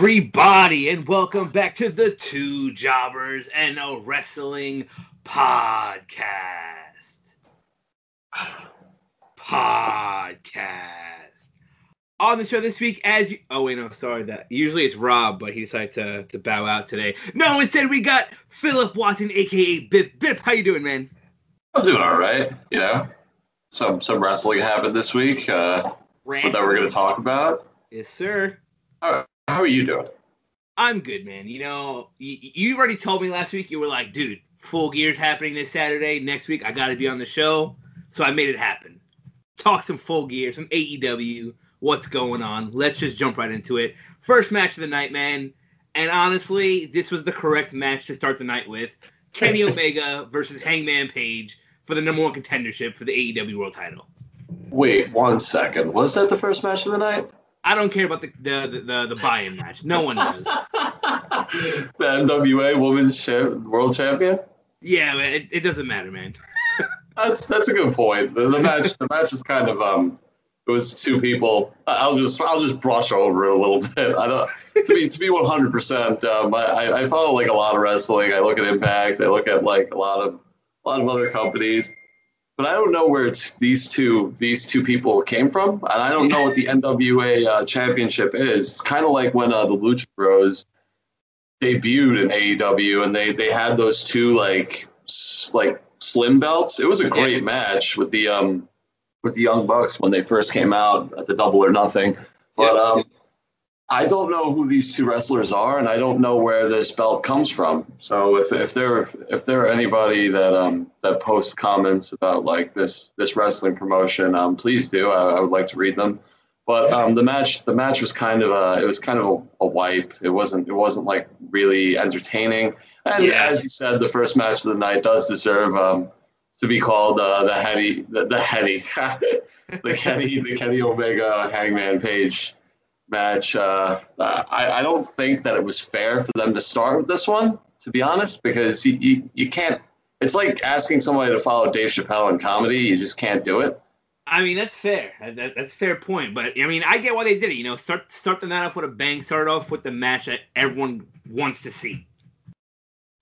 everybody, and welcome back to the Two Jobbers and a Wrestling Podcast. Podcast. On the show this week, as you, oh wait, no, sorry that usually it's Rob, but he decided to, to bow out today. No, instead we got Philip Watson, aka Bip. Bip, how you doing, man? I'm doing all right. You know, some some wrestling happened this week. Uh, that we're going to talk about. Yes, sir. All right. How are you doing? I'm good, man. You know, you, you already told me last week. You were like, dude, Full Gear's happening this Saturday. Next week, I got to be on the show. So I made it happen. Talk some Full Gear, some AEW. What's going on? Let's just jump right into it. First match of the night, man. And honestly, this was the correct match to start the night with. Kenny Omega versus Hangman Page for the number one contendership for the AEW World Title. Wait one second. Was that the first match of the night? I don't care about the the the, the buy-in match. No one does. the NWA Women's World Champion. Yeah, man, it, it doesn't matter, man. that's that's a good point. The, the match the match was kind of um it was two people. I'll just I'll just brush over it a little bit. I don't to be to be 100. percent um, I I follow like a lot of wrestling. I look at Impact. I look at like a lot of a lot of other companies but I don't know where these two these two people came from, and I don't know what the NWA uh, championship is. It's kind of like when uh, the Lucha Bros debuted in AEW, and they they had those two like like slim belts. It was a great match with the um with the Young Bucks when they first came out at the Double or Nothing, but um I don't know who these two wrestlers are, and I don't know where this belt comes from. So if if there if there are anybody that um that posts comments about like this this wrestling promotion, um please do. I, I would like to read them. But um the match the match was kind of a it was kind of a, a wipe. It wasn't it wasn't like really entertaining. And yeah. as you said, the first match of the night does deserve um to be called uh, the Henny the, the Henny the Kenny the Kenny Omega Hangman Page match. Uh, I, I don't think that it was fair for them to start with this one, to be honest, because you, you, you can't. It's like asking somebody to follow Dave Chappelle in comedy. You just can't do it. I mean, that's fair. That, that's a fair point. But I mean, I get why they did it. You know, start start the night off with a bang. Start off with the match that everyone wants to see.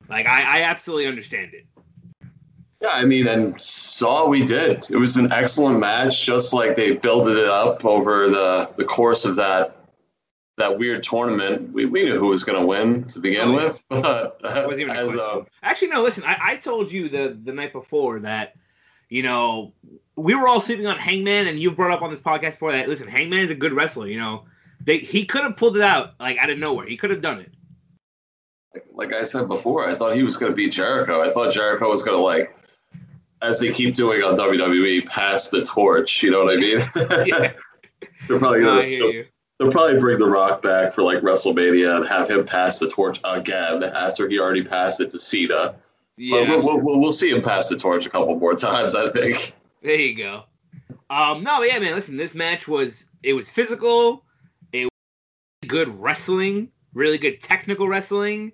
Like, I, I absolutely understand it. Yeah, I mean, and saw we did. It was an excellent match, just like they built it up over the the course of that that weird tournament, we, we knew who was going to win to begin oh, with. But as, uh, actually, no. Listen, I, I told you the the night before that you know we were all sleeping on Hangman, and you've brought up on this podcast before that. Listen, Hangman is a good wrestler. You know, they he could have pulled it out like out of nowhere. He could have done it. Like, like I said before, I thought he was going to beat Jericho. I thought Jericho was going to like. As they keep doing on WWE, pass the torch. You know what I mean? yeah. They're probably gonna they'll probably bring The Rock back for like WrestleMania and have him pass the torch again after he already passed it to Cena. Yeah. We'll, we'll, we'll, we'll, see him pass the torch a couple more times, I think. There you go. Um, no, yeah, man. Listen, this match was it was physical. It was good wrestling, really good technical wrestling.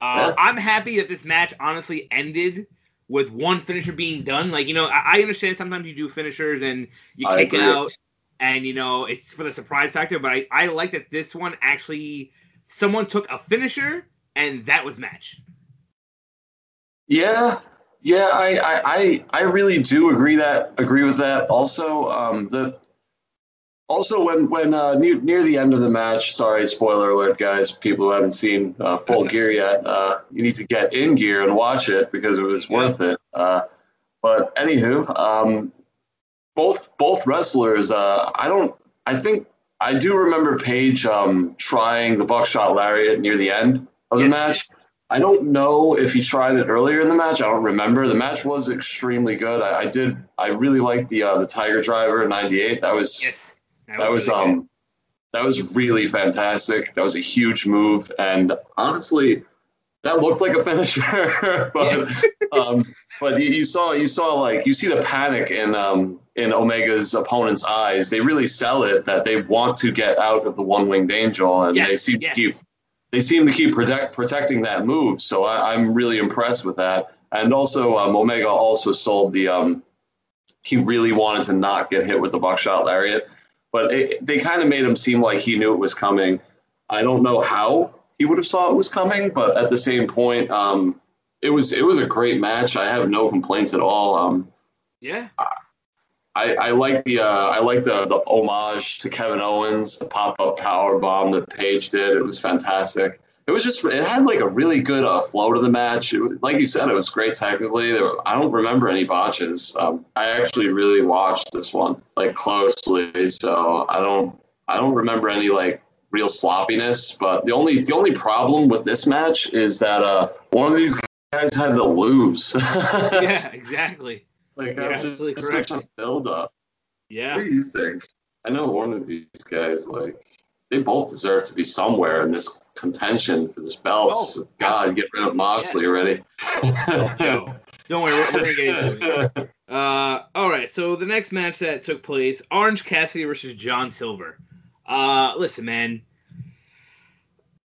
Uh, yeah. I'm happy that this match honestly ended with one finisher being done. Like, you know, I, I understand sometimes you do finishers and you kick it out and you know it's for the surprise factor. But I, I like that this one actually someone took a finisher and that was match. Yeah, yeah, I I, I really do agree that agree with that. Also, um, the also when when uh, near, near the end of the match, sorry, spoiler alert, guys, people who haven't seen uh, full gear yet, uh, you need to get in gear and watch it because it was worth it. Uh, but anywho, um, both both wrestlers. Uh, I don't. I think I do remember Page um, trying the buckshot lariat near the end of the yes. match. I don't know if he tried it earlier in the match. I don't remember. The match was extremely good. I, I did. I really liked the uh, the Tiger Driver '98. That was yes, that, that was, was really um good. that was really fantastic. That was a huge move, and honestly, that looked like a finisher. but um, but you, you, saw you saw like you see the panic in um, in Omega's opponent's eyes. They really sell it that they want to get out of the one winged angel, and yes, they seem yes. to keep they seem to keep protect, protecting that move. So I, am really impressed with that. And also um, Omega also sold the um, he really wanted to not get hit with the buckshot lariat, but it, they kind of made him seem like he knew it was coming. I don't know how he would have saw it was coming, but at the same point, um, it was it was a great match. I have no complaints at all. Um, yeah. I, I like the uh, I like the the homage to Kevin Owens, the pop up power bomb that Page did. It was fantastic. It was just it had like a really good uh, flow to the match. It, like you said, it was great technically. There, I don't remember any botches. Um, I actually really watched this one like closely, so I don't I don't remember any like real sloppiness. But the only the only problem with this match is that uh, one of these guys had to lose. yeah, exactly. Like You're absolutely correct. such a build up. Yeah. What do you think? I know one of these guys, like, they both deserve to be somewhere in this contention for this belt. Oh, God, get rid of Moxley yeah. already. Don't worry, we're, we're gonna get into it. Uh, all right, so the next match that took place: Orange Cassidy versus John Silver. Uh, listen, man.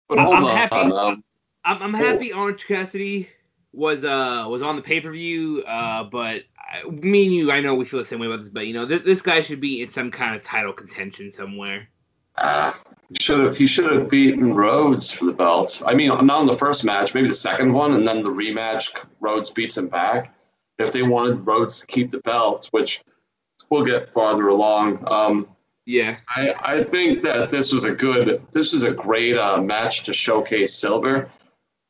But hold I'm happy. Um, I'm, I'm happy Orange Cassidy was uh was on the pay per view. Uh, but I, me and you, I know we feel the same way about this, but you know, th- this guy should be in some kind of title contention somewhere. Uh, should have he should have beaten Rhodes for the belt. I mean, not in the first match, maybe the second one, and then the rematch, Rhodes beats him back. If they wanted Rhodes to keep the belt, which we'll get farther along. Um, yeah, I, I think that this was a good, this was a great uh, match to showcase Silver.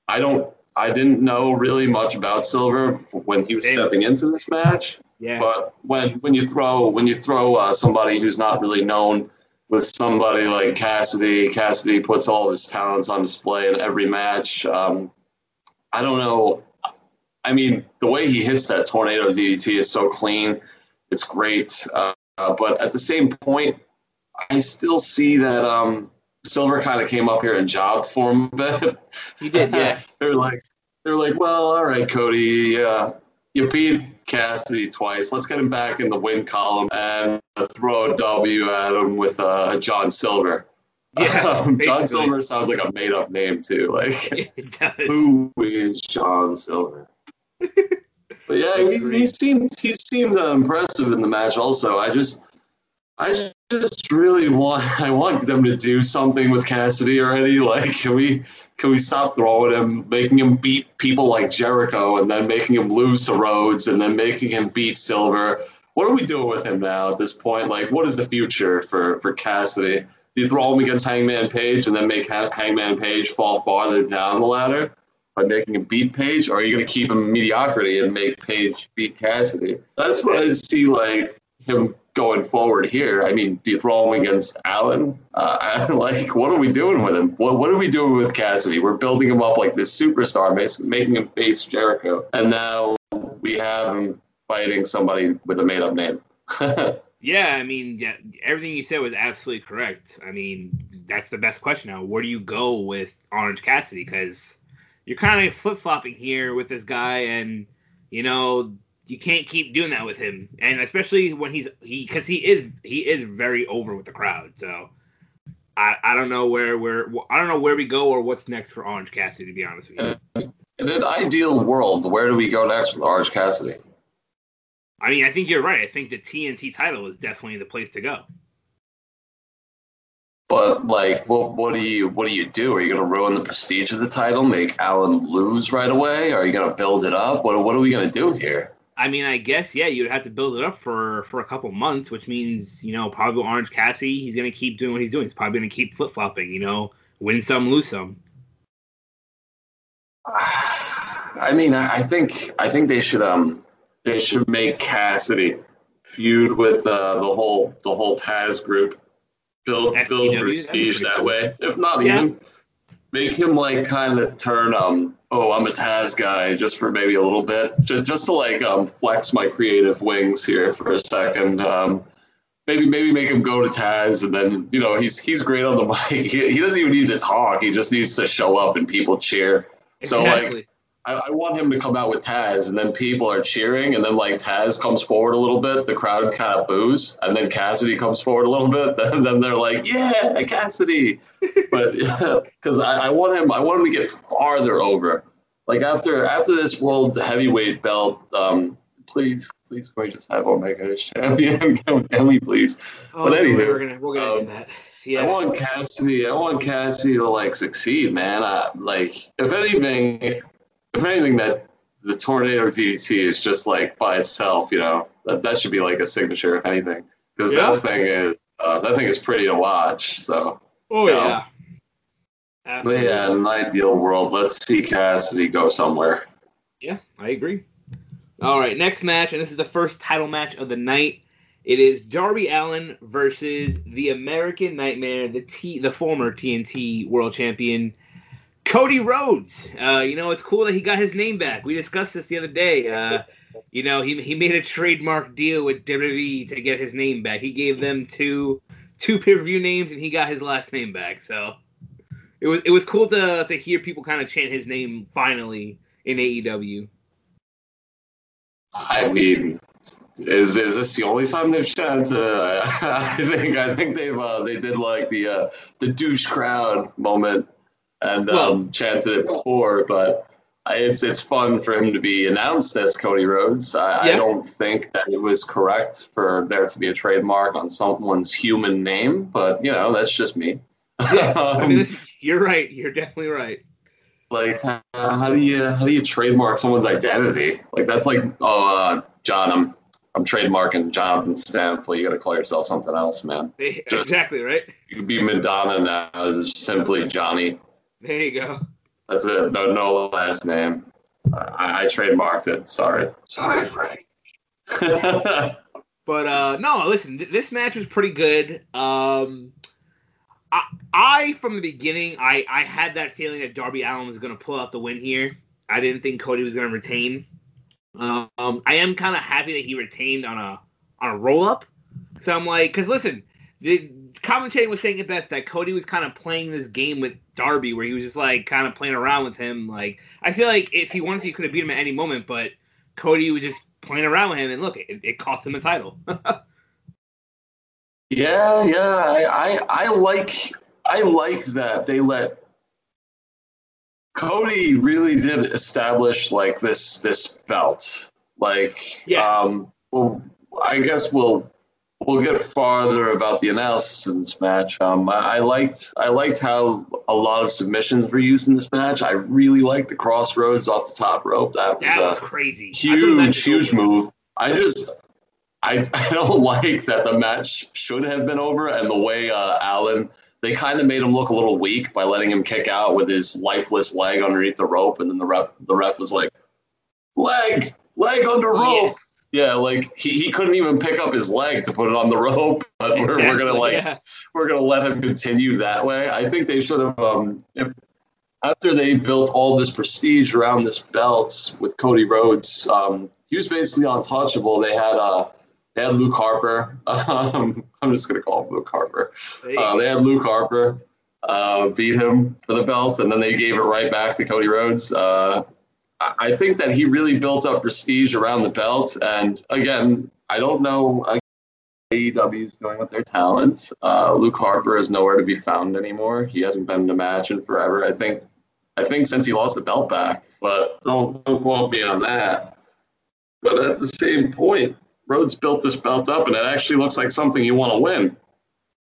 I don't I didn't know really much about Silver when he was Damn. stepping into this match. Yeah. But when when you throw when you throw uh, somebody who's not really known with somebody like Cassidy, Cassidy puts all of his talents on display in every match. Um, I don't know. I mean, the way he hits that tornado DDT is so clean. It's great. Uh, but at the same point, I still see that um, Silver kind of came up here and jobbed for him a bit. He did, yeah. they're like, they're like, well, all right, Cody, uh, you beat Cassidy twice. Let's get him back in the win column and throw a W at him with uh, John Silver. Yeah, um, John Silver sounds like a made up name too. Like, who is John Silver? but yeah, he, he seemed he seemed uh, impressive in the match. Also, I just I just really want I want them to do something with Cassidy already. Like, can we can we stop throwing him, making him beat people like Jericho, and then making him lose to Rhodes, and then making him beat Silver? What are we doing with him now at this point? Like, what is the future for for Cassidy? Do you throw him against Hangman Page and then make Hangman Page fall farther down the ladder by making him beat Page, or are you going to keep him mediocrity and make Page beat Cassidy? That's what I see like him going forward here. I mean, do you throw him against Allin? Uh, like, what are we doing with him? What, what are we doing with Cassidy? We're building him up like this superstar, making him face Jericho, and now we have him fighting somebody with a made-up name. yeah, I mean, yeah, everything you said was absolutely correct. I mean, that's the best question now. Where do you go with Orange Cassidy? Because you're kind of flip flopping here with this guy, and you know you can't keep doing that with him, and especially when he's he because he is he is very over with the crowd. So I I don't know where where I don't know where we go or what's next for Orange Cassidy. To be honest with you. In an ideal world, where do we go next with Orange Cassidy? I mean, I think you're right. I think the TNT title is definitely the place to go. But like, what what do you what do you do? Are you gonna ruin the prestige of the title, make Allin lose right away? Are you gonna build it up? What what are we gonna do here? I mean, I guess yeah, you'd have to build it up for for a couple months, which means you know probably Orange Cassidy, he's gonna keep doing what he's doing. He's probably gonna keep flip flopping, you know, win some, lose some. I mean, I think I think they should um they should make Cassidy feud with uh, the whole the whole Taz group, build FTW, build prestige that way. If not yeah. even make him like kind of turn um oh, I'm a Taz guy just for maybe a little bit, just, just to like um, flex my creative wings here for a second. Um, maybe maybe make him go to Taz, and then you know he's he's great on the mic. He, he doesn't even need to talk; he just needs to show up and people cheer. Exactly. So like I, I, want him to come out with Taz, and then people are cheering, and then like Taz comes forward a little bit, the crowd kind of boos, and then Cassidy comes forward a little bit, then, then they're like, yeah, Cassidy. but because I, I want him, I want him to get farther over. Like after after this world heavyweight belt, um, please, please, can we just have Omega as champion? can, can we please? Oh, but anyway, we're gonna we'll get um, into that. Yeah. I want Cassidy. I want Cassidy to like succeed, man. I, like, if anything, if anything, that the tornado DDT is just like by itself, you know, that, that should be like a signature, if anything, because Yeah. that thing is uh, that thing is pretty to watch. So, Oh yeah. but yeah, in an ideal world, let's see Cassidy go somewhere. Yeah, I agree. All right, next match, and this is the first title match of the night. It is Darby Allin versus the American Nightmare, the T, the former TNT World Champion, Cody Rhodes. Uh, you know, it's cool that he got his name back. We discussed this the other day. Uh, you know, he he made a trademark deal with WWE to get his name back. He gave them two two pay per view names, and he got his last name back. So it was it was cool to to hear people kind of chant his name finally in AEW. I mean, is is this the only time they've chanted? I think I think they've uh, they did like the uh, the douche crowd moment and um, chanted it before, but it's it's fun for him to be announced as Cody Rhodes. I, I don't think that it was correct for there to be a trademark on someone's human name, but you know that's just me. Yeah, I Um, mean, this, you're right. You're definitely right. like uh, how do you how do you trademark someone's identity like that's like oh uh, john i'm i'm trademarking jonathan stanley you gotta call yourself something else man Just- exactly right. you could be madonna now it's simply johnny There you go. that's it no no last name i, I trademarked it sorry sorry frank But uh, no, listen, th- this match was pretty good. Um, I, I from the beginning, I, I had that feeling that Darby Allin was going to pull out the win here. I didn't think Cody was going to retain. Um, I am kind of happy that he retained on a on a roll up. So I'm like, because listen, the commentating was saying it best that Cody was kind of playing this game with Darby, where he was just like kind of playing around with him. Like I feel like if he wanted to, he could have beat him at any moment, but Cody was just playing around with him, and look, it, it cost him the title. yeah yeah I, I i like i like that they let Cody really did establish like this this belt. Like Yeah. um well I guess we'll we'll get farther about the analysis in this match. Um I, I liked I liked how a lot of submissions were used in this match. I really liked the Cross Rhodes off the top rope. That was that was a crazy. I thought the match huge, huge over. move. I just I, I don't like that the match should have been over and the way uh, Allin they kind of made him look a little weak by letting him kick out with his lifeless leg underneath the rope and then the ref the ref was like leg leg under rope yeah like he, he couldn't even pick up his leg to put it on the rope but we're, we're gonna like yeah. we're gonna let him continue that way. I think they should have um if, after they built all this prestige around this belt with Cody Rhodes, um, he was basically untouchable. They had uh they had Luke Harper. Um, I'm just gonna call him Luke Harper. Uh, they had Luke Harper uh, beat him for the belt, and then they gave it right back to Cody Rhodes. Uh, I think that he really built up prestige around the belt, and again, I don't know. AEW is doing with their talent. Uh, Luke Harper is nowhere to be found anymore. He hasn't been in a match in forever. I think, I think since he lost the belt back. But don't don't quote me on that. But at the same point, Rhodes built this belt up, and it actually looks like something you want to win.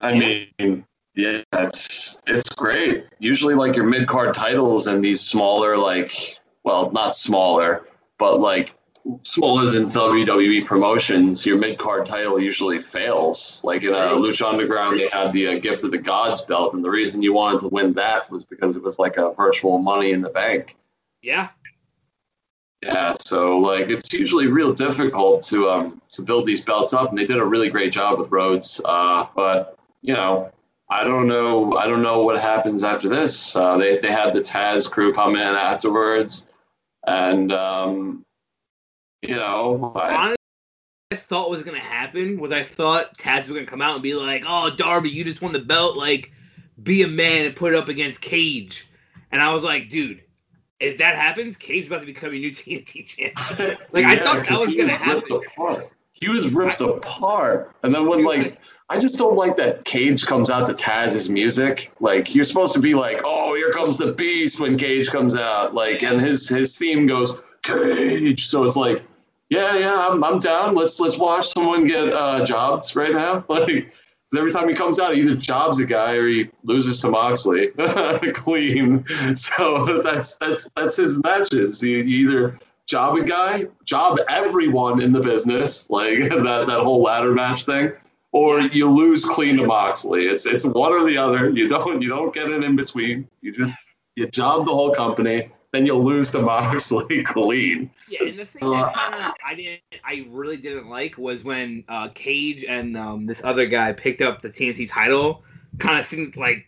I mean, yeah, it's it's great. Usually, like your mid card titles and these smaller, like well, not smaller, but like smaller than WWE promotions, your mid card title usually fails. Like in uh, Lucha Underground, they had the uh, Gift of the Gods belt, and the reason you wanted to win that was because it was like a virtual Money in the Bank. yeah. Yeah, so like it's usually real difficult to um to build these belts up, and they did a really great job with Rhodes. Uh, but you know, I don't know, I don't know what happens after this. Uh, they they had the Taz crew come in afterwards, and um, you know, I, Honestly, I thought was gonna happen was I thought Taz was gonna come out and be like, "Oh, Darby, you just won the belt. Like, be a man and put it up against Cage." And I was like, "Dude, if that happens, Cage is about to become your new TNT champion." Like, I thought that was gonna ripped happen. apart. He was ripped apart, and then when like was- I just don't like that Cage comes out to Taz's music. Like you're supposed to be like, oh, here comes the beast when Cage comes out. Like, and his his theme goes Cage. So it's like, yeah, yeah, I'm I'm down. Let's let's watch someone get uh, jobs right now. Like, every time he comes out, he either jobs a guy or he loses to Moxley clean. So that's that's that's his matches. You either job a guy, job everyone in the business, like that that whole ladder match thing, or you lose clean to Moxley. It's it's one or the other. You don't you don't get it in between. You just you job the whole company, then you'll lose to Moxley clean. Yeah, and the thing that kind of I didn't, I really didn't like was when uh, Cage and um, this other guy picked up the TNT title. Kind of seemed like,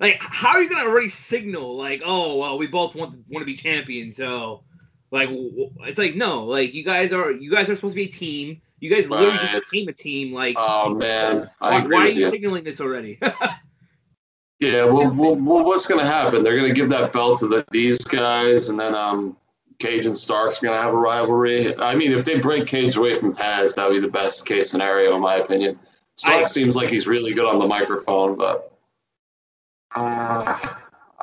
like how are you gonna already signal like, oh well, we both want want to be champions, so like it's like no, like you guys are you guys are supposed to be a team. You guys literally just became a team. Like, Oh man, why, are you you. signaling this already? Yeah, well, well, well, what's going to happen? They're going to give that belt to the, these guys, and then um, Cage and Stark's going to have a rivalry. I mean, if they break Cage away from Taz, that would be the best case scenario, in my opinion. Stark I- seems like he's really good on the microphone, but uh,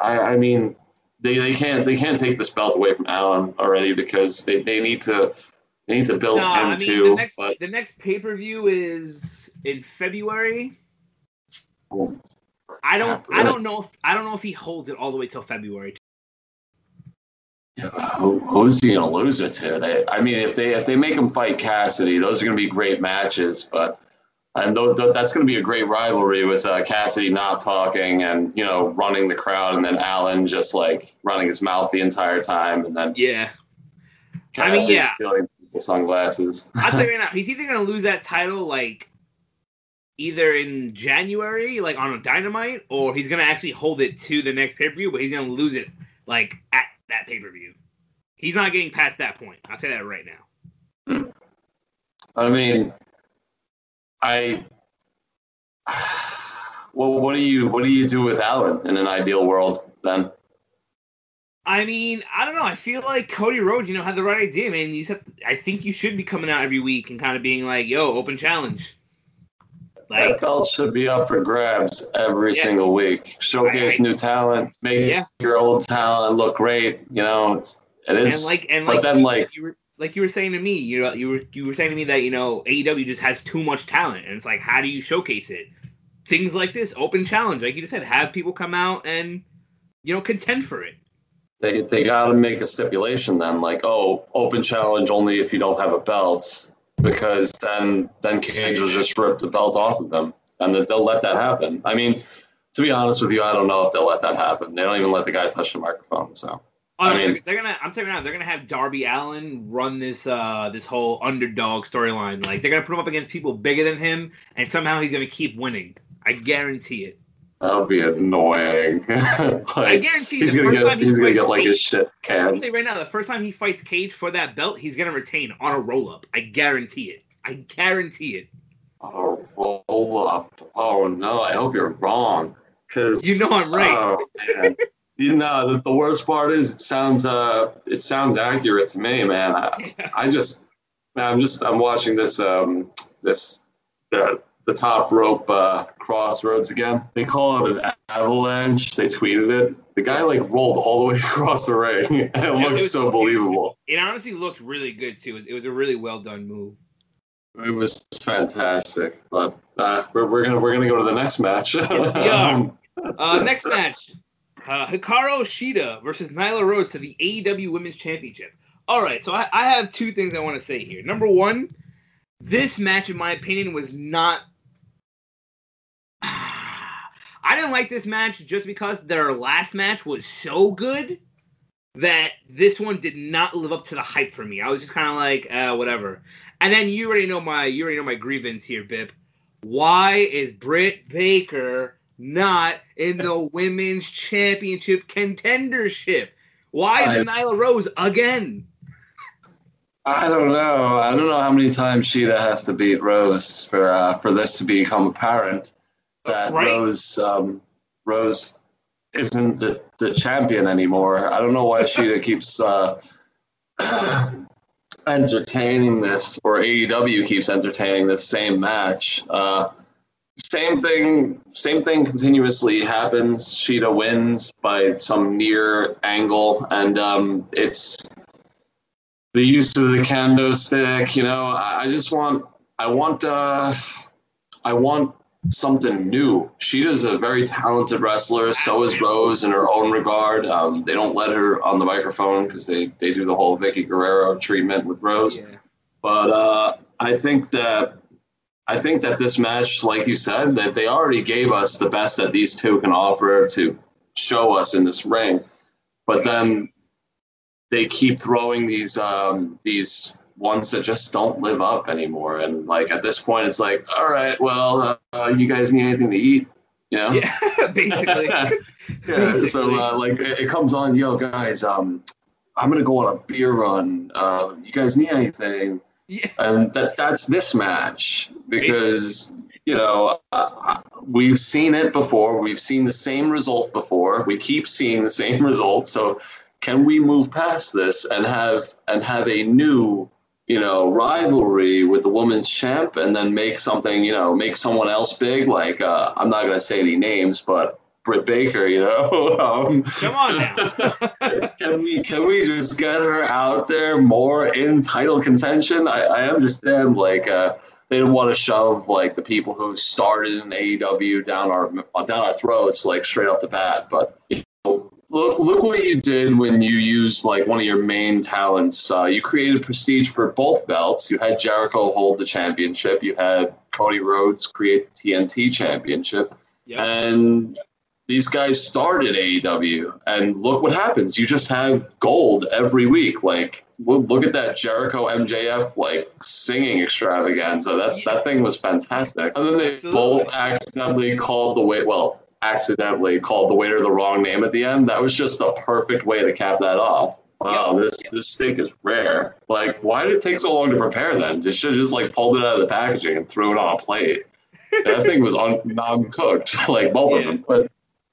I, I mean, they, they can't they can't take this belt away from Allin already because they, they need to they need to build no, him I mean too. the next but the next pay per view is in February. I don't I don't know if I don't know if he holds it all the way till February. Who, who's he gonna lose it to? They, I mean, if they if they make him fight Cassidy, those are gonna be great matches. But and those, that's gonna be a great rivalry with uh, Cassidy not talking and you know running the crowd, and then Allin just like running his mouth the entire time, and then Yeah. I mean, yeah. People's sunglasses. I'll tell you right now, he's either gonna lose that title like either in January, like on a dynamite, or he's gonna actually hold it to the next pay per view, but he's gonna lose it like at that pay per view. He's not getting past that point. I'll say that right now. I mean, I. Well, what do you what do you do with Allin in an ideal world then? I mean, I don't know. I feel like Cody Rhodes, you know, had the right idea, man. You said I think you should be coming out every week and kind of being like, "Yo, open challenge." That Like, belt should be up for grabs every Yeah. single week. Showcase I- new talent, make Yeah. your old talent look great. You know, it's, it is. and like, and like, then you, like, you were like you were saying to me, you know, you were you were saying to me that you know AEW just has too much talent, and it's like, how do you showcase it? Things like this, open challenge, like you just said, have people come out and you know contend for it. They they got to make a stipulation then, like, oh, open challenge only if you don't have a belt, because then then Cage will just rip the belt off of them, and then they'll let that happen. I mean, to be honest with you, I don't know if they'll let that happen. They don't even let the guy touch the microphone, so. Oh, I mean- they're, they're gonna. I'm telling you now, they're gonna have Darby Allin run this uh this whole underdog storyline. Like they're gonna put him up against people bigger than him, and somehow he's gonna keep winning. I guarantee it. That'll be annoying. I like, guarantee he's the gonna first get time he he's gonna get like his Cage- shit I'll canned. say right now, the first time he fights Cage for that belt, he's gonna retain on a roll up. I guarantee it. I guarantee it. Oh, roll up. Oh no, I hope you're wrong. Cause You know I'm right. Oh you know the, the worst part is it sounds uh it sounds accurate to me, man. I, I just man, I'm just I'm watching this um this the the top rope uh, Cross Rhodes again. They call it an avalanche. They tweeted it. The guy like rolled all the way across the ring. and it it looked was- so believable. It honestly looked really good too. It was a really well done move. It was fantastic. But uh, we're, we're gonna we're gonna go to the next match. Uh, next match, uh, Hikaru Shida versus Nyla Rose to the AEW Women's Championship. All right, so I, I have two things I want to say here. Number one, this match, in my opinion, was not. I didn't like this match just because their last match was so good that this one did not live up to the hype for me. I was just kind of like, uh, whatever. And then you already know my you already know my grievance here, Bip. Why is Britt Baker not in the women's championship contendership? Why is it Nyla Rose again? I don't know. I don't know how many times Shida has to beat Rose for uh, for this to become apparent that Right. Rose um, Rose isn't the, the champion anymore. I don't know why Shida keeps uh, entertaining this, or AEW keeps entertaining this same match. Uh, same thing, same thing continuously happens. Shida wins by some near angle, and um, it's the use of the kendo stick. You know, I, I just want, I want, uh, I want something new. Shida's a very talented wrestler. So is Rose in her own regard. Um, they don't let her on the microphone because they, they do the whole Vickie Guerrero treatment with Rose. Yeah. But uh, I think that I think that this match, like you said, that they already gave us the best that these two can offer to show us in this ring. But then they keep throwing these um, these ones that just don't live up anymore. And like at this point, it's like, all right, well, uh, you guys need anything to eat? You know? Yeah, basically. yeah. Basically. So uh, like it, comes on, yo guys, um, I'm gonna go on a beer run. Uh, you guys need anything? Yeah. and that that's this match because you know uh, we've seen it before we've seen the same result before we keep seeing the same result so can we move past this and have and have a new you know rivalry with the women's champ and then make something you know make someone else big like uh, i'm not going to say any names but Britt Baker, you know. Um, Come on now. can we can we just get her out there more in title contention? I, I understand like uh, they didn't want to shove like the people who started in AEW down our down our throats like straight off the bat, but you look look what you did when you used like one of your main talents. Uh, you created prestige for both belts. You had Jericho hold the championship. You had Cody Rhodes create the TNT championship. yeah. And these guys started AEW, and look what happens. You just have gold every week. Like, look, at that Jericho MJF like singing extravaganza. That that thing was fantastic. And then they Absolutely. both accidentally called the wait. Well, accidentally called the waiter the wrong name at the end. That was just the perfect way to cap that off. Wow, this this steak is rare. Like, why did it take so long to prepare then? They should have just like pulled it out of the packaging and threw it on a plate. that thing was un- non-cooked, like both of them. But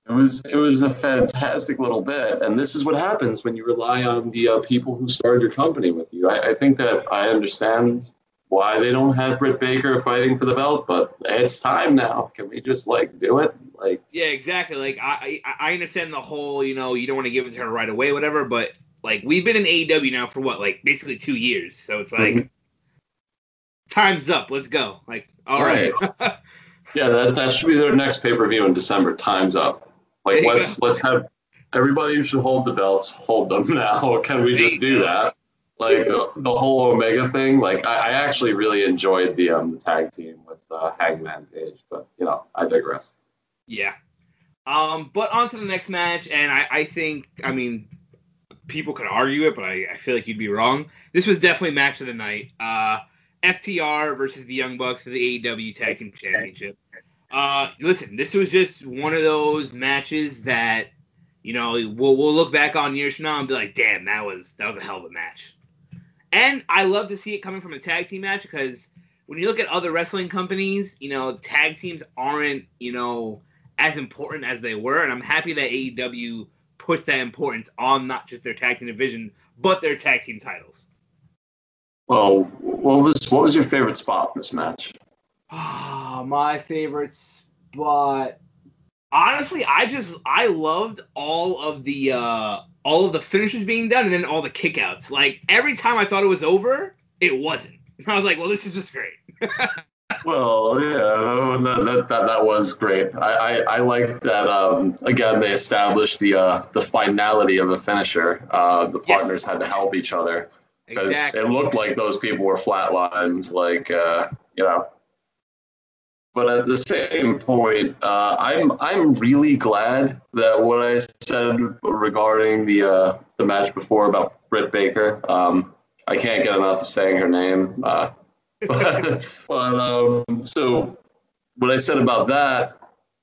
it was it was a fantastic little bit, and this is what happens when you rely on the uh, people who started your company with you. I, I think that I understand why they don't have Britt Baker fighting for the belt, but it's time now. Can we just like do it? Like, Yeah, exactly. Like I, I understand the whole, you know, you don't want to give it to her right away, whatever. But like we've been in AEW now for what, like basically two years. So it's like Mhm. time's up. Let's go. Like all right. yeah, that that should be their next pay per view in December. Time's up. Like, let's let's have everybody who should hold the belts hold them now. Can we just do that? Like the whole Omega thing. Like, I, I actually really enjoyed the um the tag team with uh, Hangman Page, but you know, I digress. yeah. Um, but on to the next match, and I, I think, I mean, people could argue it, but I, I feel like you'd be wrong. This was definitely match of the night. Uh, FTR versus the Young Bucks for the AEW Tag Team Championship. Uh, listen, this was just one of those matches that, you know, we'll, we'll look back on years from now and be like, damn, that was that was a hell of a match. And I love to see it coming from a tag team match because when you look at other wrestling companies, you know, tag teams aren't, you know, as important as they were, and I'm happy that AEW puts that importance on not just their tag team division, but their tag team titles. Well, what was what was your favorite spot in this match? Ah, my favorite spot. Honestly, I just I loved all of the uh all of the finishes being done and then all the kickouts. Like every time I thought it was over, it wasn't. I was like, well, this is just great. Well, yeah, that, that, that, was great. I, I, I like that. Um, again, they established the uh, the finality of a finisher. Uh, the Yes. partners had to help each other because exactly. it looked like those people were flatlined, like uh, you know. But at the same point, uh, I'm I'm really glad that what I said regarding the uh, the match before about Britt Baker. Um, I can't get enough of saying her name. Uh, but, but um, so what I said about that,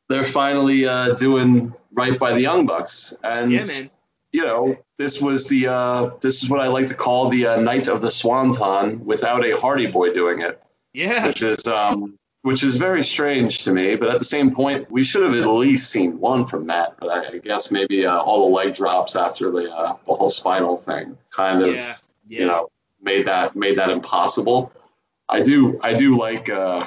they're finally uh, doing right by the Young Bucks, and yeah, you know this was the uh, this is what I like to call the uh, night of the Swanton without a Hardy Boy doing it, Yeah. which is um, which is very strange to me. But at the same point, we should have at least seen one from Matt. But I, I guess maybe uh, all the leg drops after the uh, the whole spinal thing kind of Yeah. Yeah. you know made that made that impossible. I do I do like uh,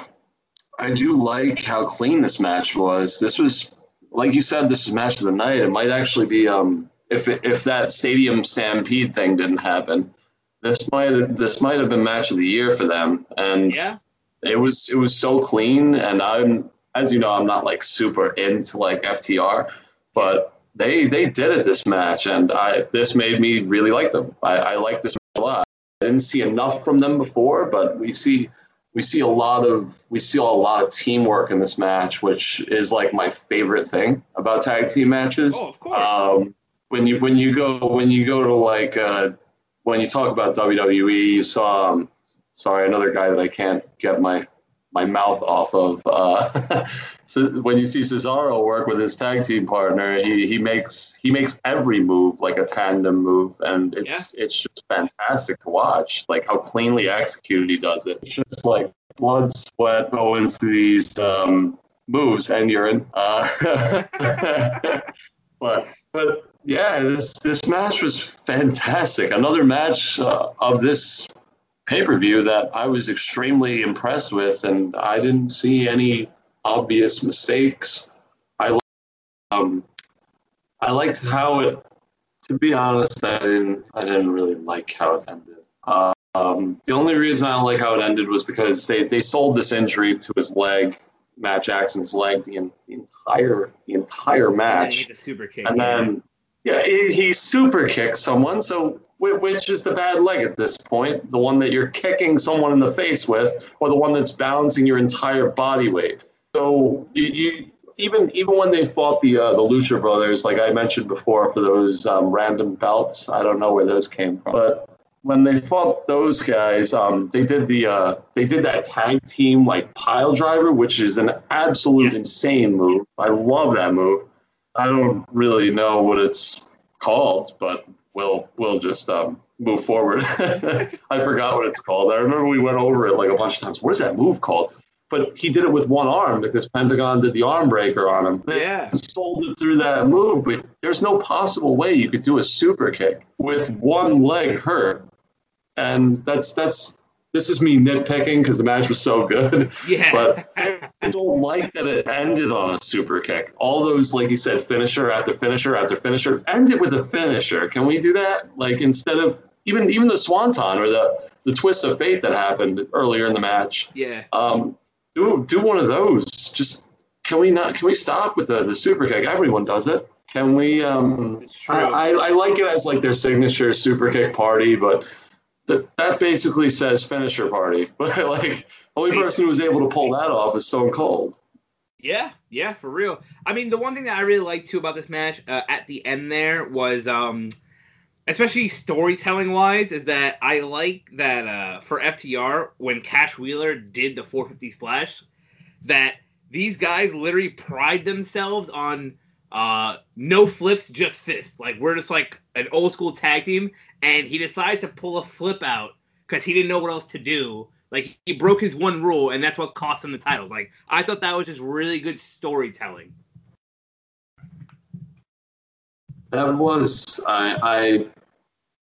I do like how clean this match was. This was like you said, this is match of the night. It might actually be um if if that stadium stampede thing didn't happen, this might have, this might have been match of the year for them. And yeah. It was it was so clean, and I'm as you know, I'm not like super into like FTR, but they they did it this match, and I this made me really like them. I, I like this a lot. I didn't see enough from them before, but we see we see a lot of we see a lot of teamwork in this match, which is like my favorite thing about tag team matches. Oh, of course. Um, when you when you go when you go to like uh, when you talk about WWE, you saw um, sorry another guy that I can't get my my mouth off of. Uh, so when you see Cesaro work with his tag team partner, he, he makes he makes every move like a tandem move, and it's Yeah. it's just fantastic to watch. Like how cleanly executed he does it. It's just like blood, sweat go into these um, moves and urine. Uh, but but yeah, this this match was fantastic. Another match uh, of this pay per view that I was extremely impressed with, and I didn't see any obvious mistakes. I um I liked how it. To be honest, I didn't I didn't really like how it ended. Uh, um, the only reason I don't like how it ended was because they, they sold this injury to his leg, Matt Jackson's leg, the, the entire the entire match he the super kick. and then yeah, he, he super kicks someone. So which is the bad leg at this point? The one that you're kicking someone in the face with, or the one that's balancing your entire body weight? So you, you even even when they fought the uh, the Lucha Brothers, like I mentioned before, for those um, random belts, I don't know where those came from, but when they fought those guys, um, they did the uh, they did that tag team like pile driver, which is an absolute insane move. I love that move. I don't really know what it's called, but we'll we'll just um, move forward. I forgot what it's called. I remember we went over it like a bunch of times. What is that move called? But he did it with one arm because Pentagon did the arm breaker on him. Yeah. Sold it through that move, but there's no possible way you could do a super kick with one leg hurt. And that's that's this is me nitpicking because the match was so good. Yeah. But I don't like that it ended on a super kick. All those, like you said, finisher after finisher after finisher, end it with a finisher. Can we do that? Like instead of even even the swanton or the the twist of fate that happened earlier in the match. yeah. Um, do do one of those. Just can we not? Can we stop with the the super kick? Everyone does it. Can we? Um, It's true. I, I, I like it as like their signature super kick party, but th- that basically says finisher party. But like only person who was able to pull that off is Stone Cold. Yeah, yeah, for real. I mean, the one thing that I really liked too about this match uh, at the end there was, um, especially storytelling wise, is that I like that uh, for FTR when Cash Wheeler did the 450 splash, that these guys literally pride themselves on uh, no flips, just fists. Like we're just like an old school tag team, and he decided to pull a flip out because he didn't know what else to do. Like he broke his one rule, and that's what cost him the titles. Like I thought that was just really good storytelling. That was I, I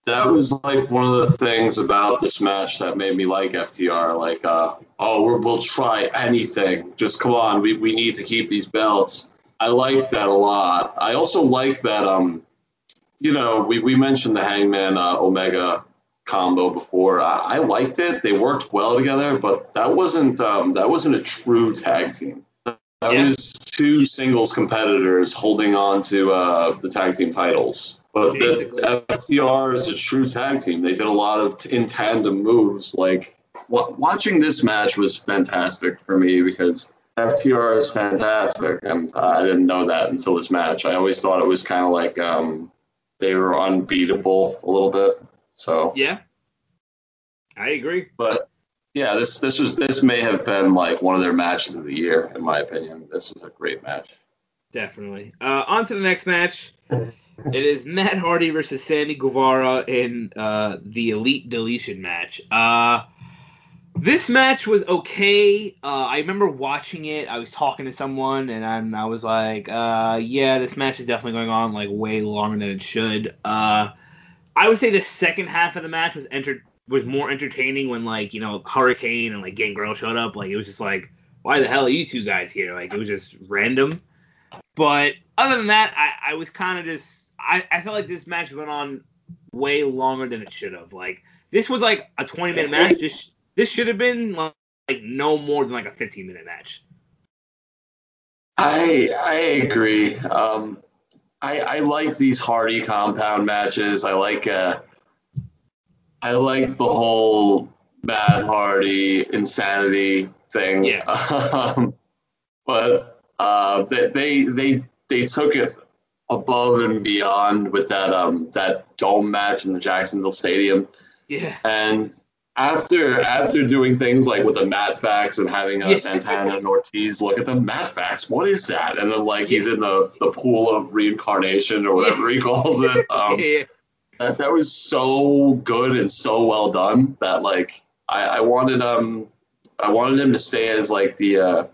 that was like one of the things about this match that made me like FTR. Like, uh, oh, we're, we'll try anything. Just come on, we, we need to keep these belts. I like that a lot. I also like that um, you know, we, we mentioned the Hangman uh, Omega combo before. I, I liked it. They worked well together, but that wasn't um, that wasn't a true tag team. That Yeah. was two singles competitors holding on to uh, the tag team titles. But the. FTR is a true tag team. They did a lot of t- in tandem moves. Like wa- watching this match was fantastic for me because FTR is fantastic, and uh, I didn't know that until this match. I always thought it was kind of like um, they were unbeatable a little bit. So Yeah, I agree. but yeah, this this was this may have been like one of their matches of the year in my opinion. This was a great match. Definitely. Uh, on to the next match. It is Matt Hardy versus Sammy Guevara in uh, the Elite Deletion match. Uh, this match was okay. Uh, I remember watching it. I was talking to someone, and I'm, I was like, uh, "Yeah, this match is definitely going on like way longer than it should." Uh, I would say the second half of the match was enter- was more entertaining when like you know Hurricane and like Gangrel showed up. Like it was just like, why the hell are you two guys here? Like it was just random. But other than that, I, I was kind of just I, I felt like this match went on way longer than it should have. Like this was like a 20 minute match. This this should have been like, like no more than like a 15 minute match. I I agree. Um, I I like these Hardy compound matches. I like uh, I like the whole Matt Hardy insanity thing. Yeah. Um, but uh, they, they they they took it above and beyond with that um that dome match in the Jacksonville Stadium. Yeah. And after after doing things like with the Matt Facts and having uh, Santana and Ortiz look at the Matt Facts, what is that? And then like he's in the, the pool of reincarnation or whatever he calls it. Um, yeah. that that was so good and so well done that like I, I wanted um I wanted him to stay as like the uh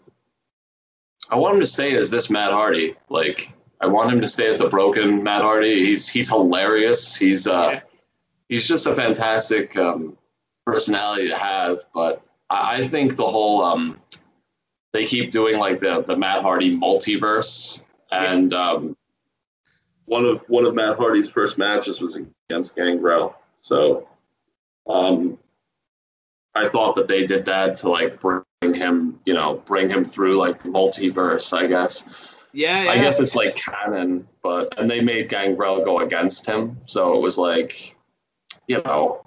I want him to stay as this Matt Hardy. Like I want him to stay as the broken Matt Hardy. He's he's hilarious. He's uh Yeah. he's just a fantastic um personality to have. But I, I think the whole um they keep doing like the the Matt Hardy multiverse and um one of one of Matt Hardy's first matches was against Gangrel. So um I thought that they did that to like bring him, you know, bring him through like the multiverse, I guess. Yeah, yeah. I guess it's like canon, but and they made Gangrel go against him, so it was like, you know,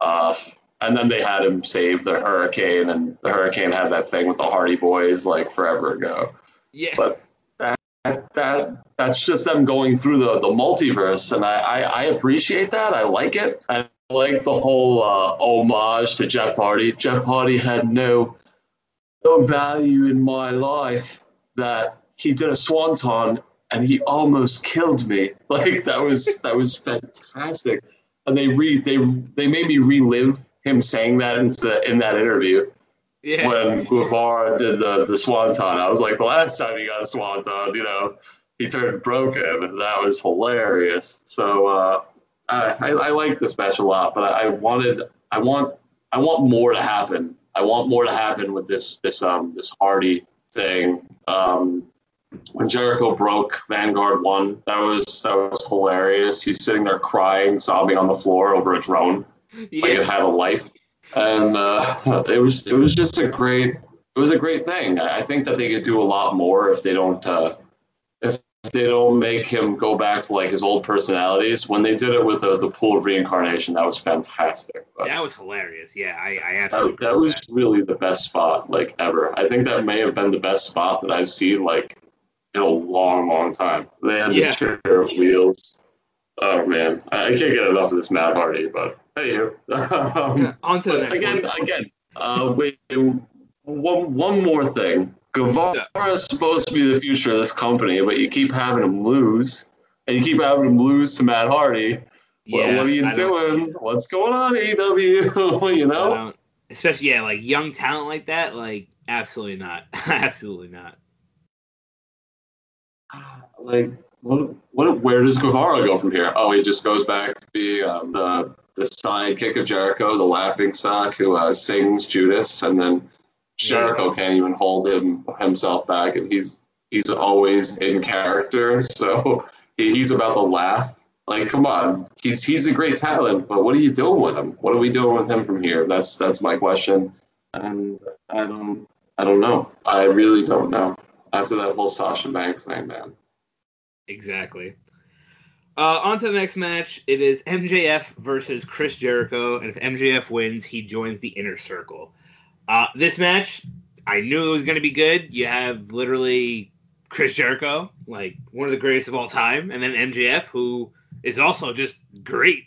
uh, and then they had him save the Hurricane, and the Hurricane had that thing with the Hardy Boyz like forever ago. yeah. But that that that's just them going through the the multiverse, and I I, I appreciate that. I like it. I like the whole uh, homage to Jeff Hardy. Jeff Hardy had no no value in my life that he did a swanton and he almost killed me. Like that was that was fantastic. And they re they they made me relive him saying that into in that interview yeah. when Guevara did the the swanton. I was like, the last time he got a swanton, you know, he turned broken, and that was hilarious. So uh, I, I I like this match a lot, but I wanted I want I want more to happen. I want more to happen with this this um this Hardy thing. Um, when Jericho broke Vanguard one, that was that was hilarious. He's sitting there crying, sobbing on the floor over a drone like it yeah. had a life, and uh, it was it was just a great it was a great thing. I think that they could do a lot more if they don't uh, if they don't make him go back to like his old personalities. When they did it with the the pool of reincarnation, that was fantastic. But That was hilarious. Yeah, I, I absolutely. that, that was really the best spot like ever. I think that may have been the best spot that I've seen like in a long, long time. They had Yeah. the chair wheels. Oh man, I, I can't get enough of this Matt Hardy. But hey, um, On to the next again, one. again, uh, wait, one one more thing. Guevara is supposed to be the future of this company, but you keep having him lose, and you keep having him lose to Matt Hardy. What, Yeah, what are you I doing? What's going on, AEW? you know? especially yeah, like young talent like that, like absolutely not, absolutely not. like what, what where does Guevara go from here? Oh, he just goes back to be um, the the sidekick of Jericho, the laughing stock who uh, sings Judas, and then Jericho can't even hold him himself back, and he's he's always in character, so he, he's about to laugh. Like, come on, he's he's a great talent, but what are you doing with him? What are we doing with him from here? That's that's my question, and I don't I don't know. I really don't know. After that whole Sasha Banks thing, man. Exactly. Uh, on to the next match. It is MJF versus Chris Jericho, and if MJF wins, he joins the Inner Circle. Uh, this match, I knew it was going to be good. You have literally Chris Jericho, like one of the greatest of all time, and then MJF, who is also just great.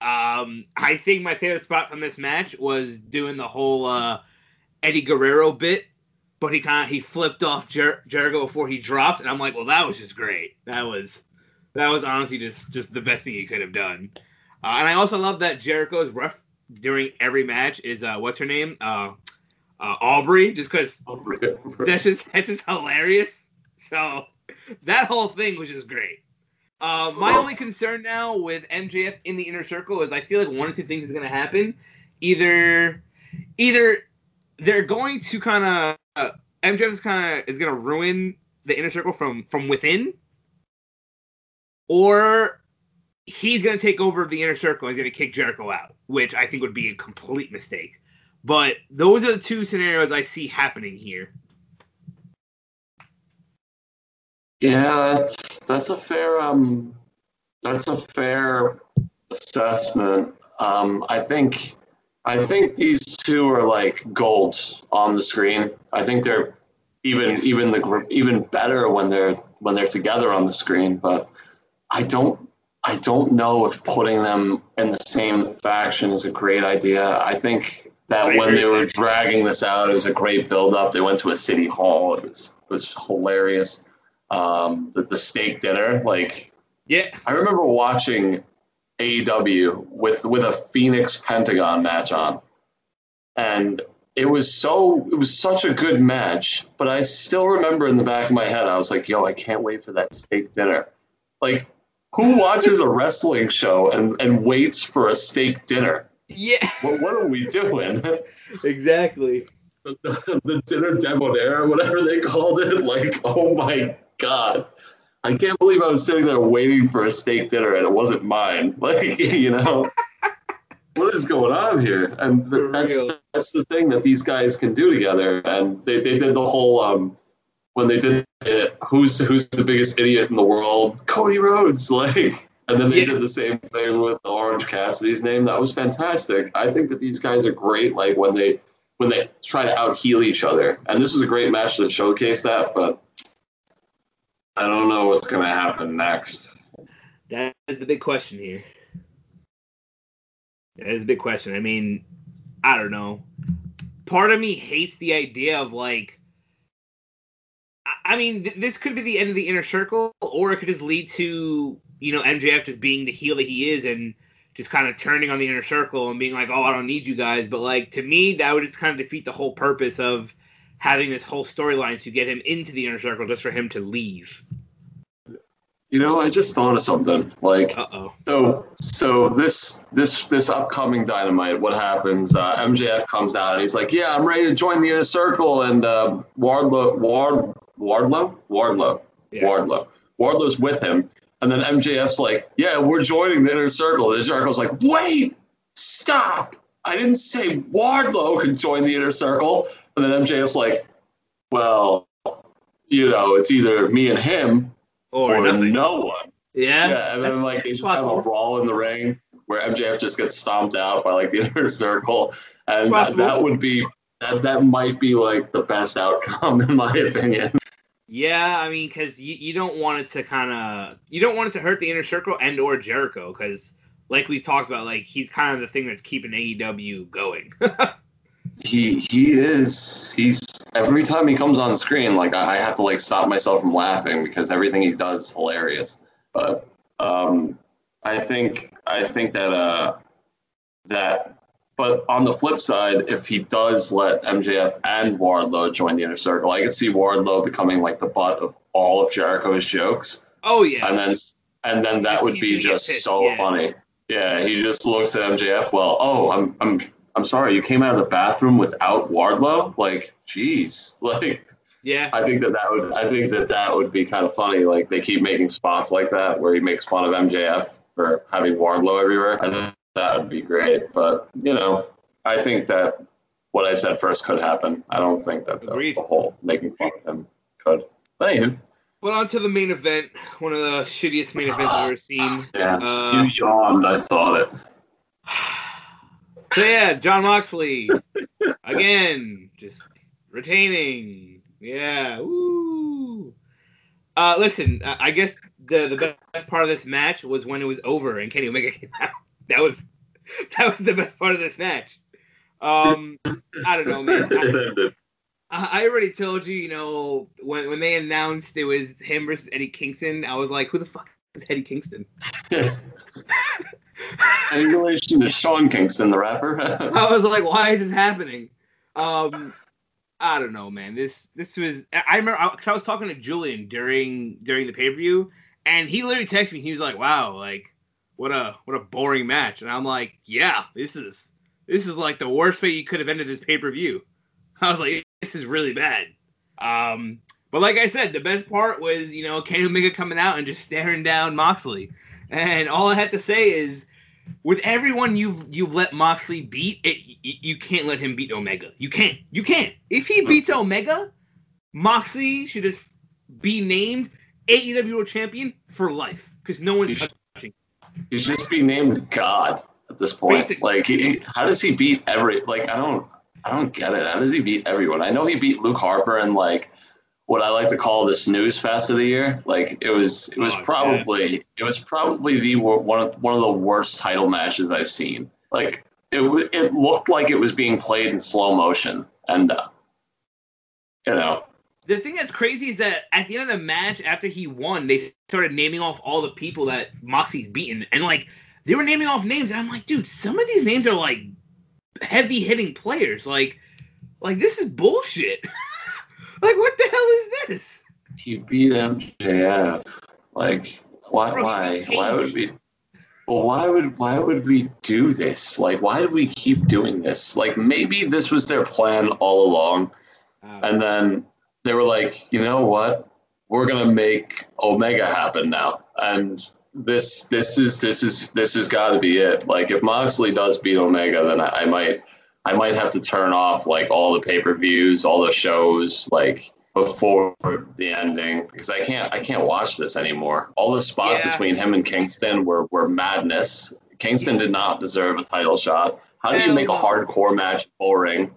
Um, I think my favorite spot from this match was doing the whole uh, Eddie Guerrero bit, but he kind of he flipped off Jer- Jericho before he dropped, and I'm like, well, that was just great. That was that was honestly just just the best thing he could have done. Uh, and I also love that Jericho's ref during every match is uh, what's her name, uh, uh, Aubrey, just because that's just that's just hilarious. So that whole thing was just great. Uh, my only concern now with MJF in the inner circle is I feel like one or two things is gonna happen. Either either they're going to kind of uh, MJF is kind of is gonna ruin the inner circle from from within, or he's gonna take over the inner circle he's gonna kick Jericho out, which I think would be a complete mistake. But those are the two scenarios I see happening here. Yeah, that's that's a fair um that's a fair assessment. Um, I think I think these two are like gold on the screen. I think they're even even the even better when they're when they're together on the screen. But I don't I don't know if putting them in the same faction is a great idea. I think that when they were dragging this out, it was a great build up. They went to a city hall. It was it was hilarious. Um, the, the steak dinner, like yeah, I remember watching AEW with with a Fenix Pentagon match on, and it was so it was such a good match. But I still remember in the back of my head, I was like, "Yo, I can't wait for that steak dinner." Like, who watches a wrestling show and and waits for a steak dinner? Yeah. What, what are we doing? exactly. The, the, the dinner debonair, whatever they called it. Like, oh my god. I can't believe I was sitting there waiting for a steak dinner and it wasn't mine. Like, you know, what is going on here? And th- that's real. that's the thing that these guys can do together. And they, they did the whole um when they did it, who's who's the biggest idiot in the world? Cody Rhodes, like. And then they yeah. did the same thing with the Orange Cassidy's name. That was fantastic. I think that these guys are great. Like when they when they try to out heal each other. And this was a great match that showcased that. But I don't know what's going to happen next. That is the big question here. That is a big question. I mean, I don't know. Part of me hates the idea of like. I mean, th- this could be the end of the inner circle, or it could just lead to you know MJF just being the heel that he is and just kind of turning on the inner circle and being like, oh, I don't need you guys. But like to me, that would just kind of defeat the whole purpose of having this whole storyline to get him into the inner circle just for him to leave. You know, I just thought of something. Like, Uh-oh. so so this this this upcoming Dynamite, what happens? Uh, MJF comes out and he's like, "Yeah, I'm ready to join the inner circle." And uh, Wardlow, Ward, Wardlow, Wardlow, yeah. Wardlow, Wardlow's with him, and then MJF's like, "Yeah, we're joining the inner circle." And the circle's like, "Wait, stop! I didn't say Wardlow could join the inner circle." And then MJF's like, well, you know, it's either me and him or, or no one. Yeah. Yeah. And then like they just possible. have a brawl in the ring where MJF just gets stomped out by like the inner circle. And that, that would be that that might be like the best outcome in my opinion. Yeah, I mean, because you, you don't want it to kind of you don't want it to hurt the inner circle and or Jericho because like we've talked about, like he's kind of the thing that's keeping AEW going. he he is he's every time he comes on screen like I, I, have to like stop myself from laughing because everything he does is hilarious but um i think i think that uh that but on the flip side if he does let mjf and wardlow join the inner circle i could see wardlow becoming like the butt of all of jericho's jokes oh yeah and then and then that would be just so yeah. funny yeah he just looks at mjf well oh i'm i'm I'm sorry, you came out of the bathroom without Wardlow? Like, jeez. Like, yeah. I think that that would I think that that would be kind of funny. Like they keep making spots like that where he makes fun of MJF for having Wardlow everywhere. I that would be great. But you know, I think that what I said first could happen. I don't think that the, the whole making fun of him could. But anywho. Well, on to the main event. One of the shittiest main events I've ever seen. Yeah, uh, you yawned. I saw it. So yeah, Jon Moxley again, just retaining. Yeah, woo. Uh, listen, I guess the the best part of this match was when it was over and Kenny Omega came out. That was that was the best part of this match. Um, I don't know, man. I, I already told you, you know, when when they announced it was him versus Eddie Kingston, I was like, who the fuck is Eddie Kingston? Any relation to Sean Kingston, the rapper? I was like, why is this happening? Um, I don't know, man. This this was. I remember I, I was talking to Julian during during the pay per view, and he literally texted me. He was like, "Wow, like what a what a boring match." And I'm like, "Yeah, this is this is like the worst way you could have ended this pay per view." I was like, "This is really bad." Um, but like I said, the best part was you know Kenny Omega coming out and just staring down Moxley, and all I had to say is with everyone you've you've let Moxley beat, it, you can't let him beat Omega. You can't. You can't. If he beats Omega, Moxley should just be named AEW World Champion for life because no one. He. He should just be named God at this point. Basically. Like, he, how does he beat every? Like, I don't, I don't get it. How does he beat everyone? I know he beat Luke Harper in like what I like to call the snooze fest of the year. Like, it was, it was Oh, probably, it was probably the one of one of the worst title matches I've seen. Like, it it looked like it was being played in slow motion, and uh, you know, The thing that's crazy is that at the end of the match, after he won, they started naming off all the people that Moxie's beaten, and like they were naming off names, and I'm like, dude, some of these names are like heavy hitting players. Like, like this is bullshit. like, what the hell is this? he beat MJF. Like, why, Bro, why, why would we? Well, why would why would we do this? Like, why do we keep doing this? Like, maybe this was their plan all along, uh, and then they were like, you know what? We're gonna make Omega happen now, and this this is this is this has got to be it. Like, if Moxley does beat Omega, then I, I might I might have to turn off like all the pay per views, all the shows, like before the ending because I can't I can't watch this anymore. All the spots Yeah. between him and Kingston were were madness. Kingston did not deserve a title shot. How do you make a hardcore match boring?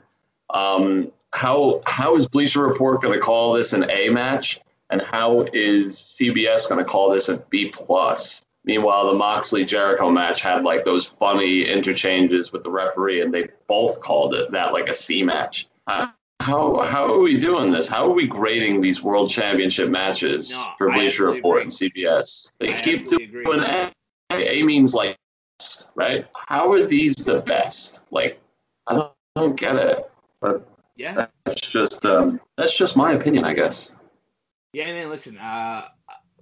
Um, how how is Bleacher Report going to call this an A match, and how is CBS going to call this a B plus? Meanwhile, the Moxley Jericho match had like those funny interchanges with the referee, and they both called it that like a C match. Uh, how how are we doing this? How are we grading these World Championship matches No, for Bleacher Report agree. and CBS? They I keep absolutely agree. doing A. A means like right? How are these the best? Like I don't, I don't get it. But Yeah, that's just um, that's just my opinion, I guess. yeah, man. Listen, uh,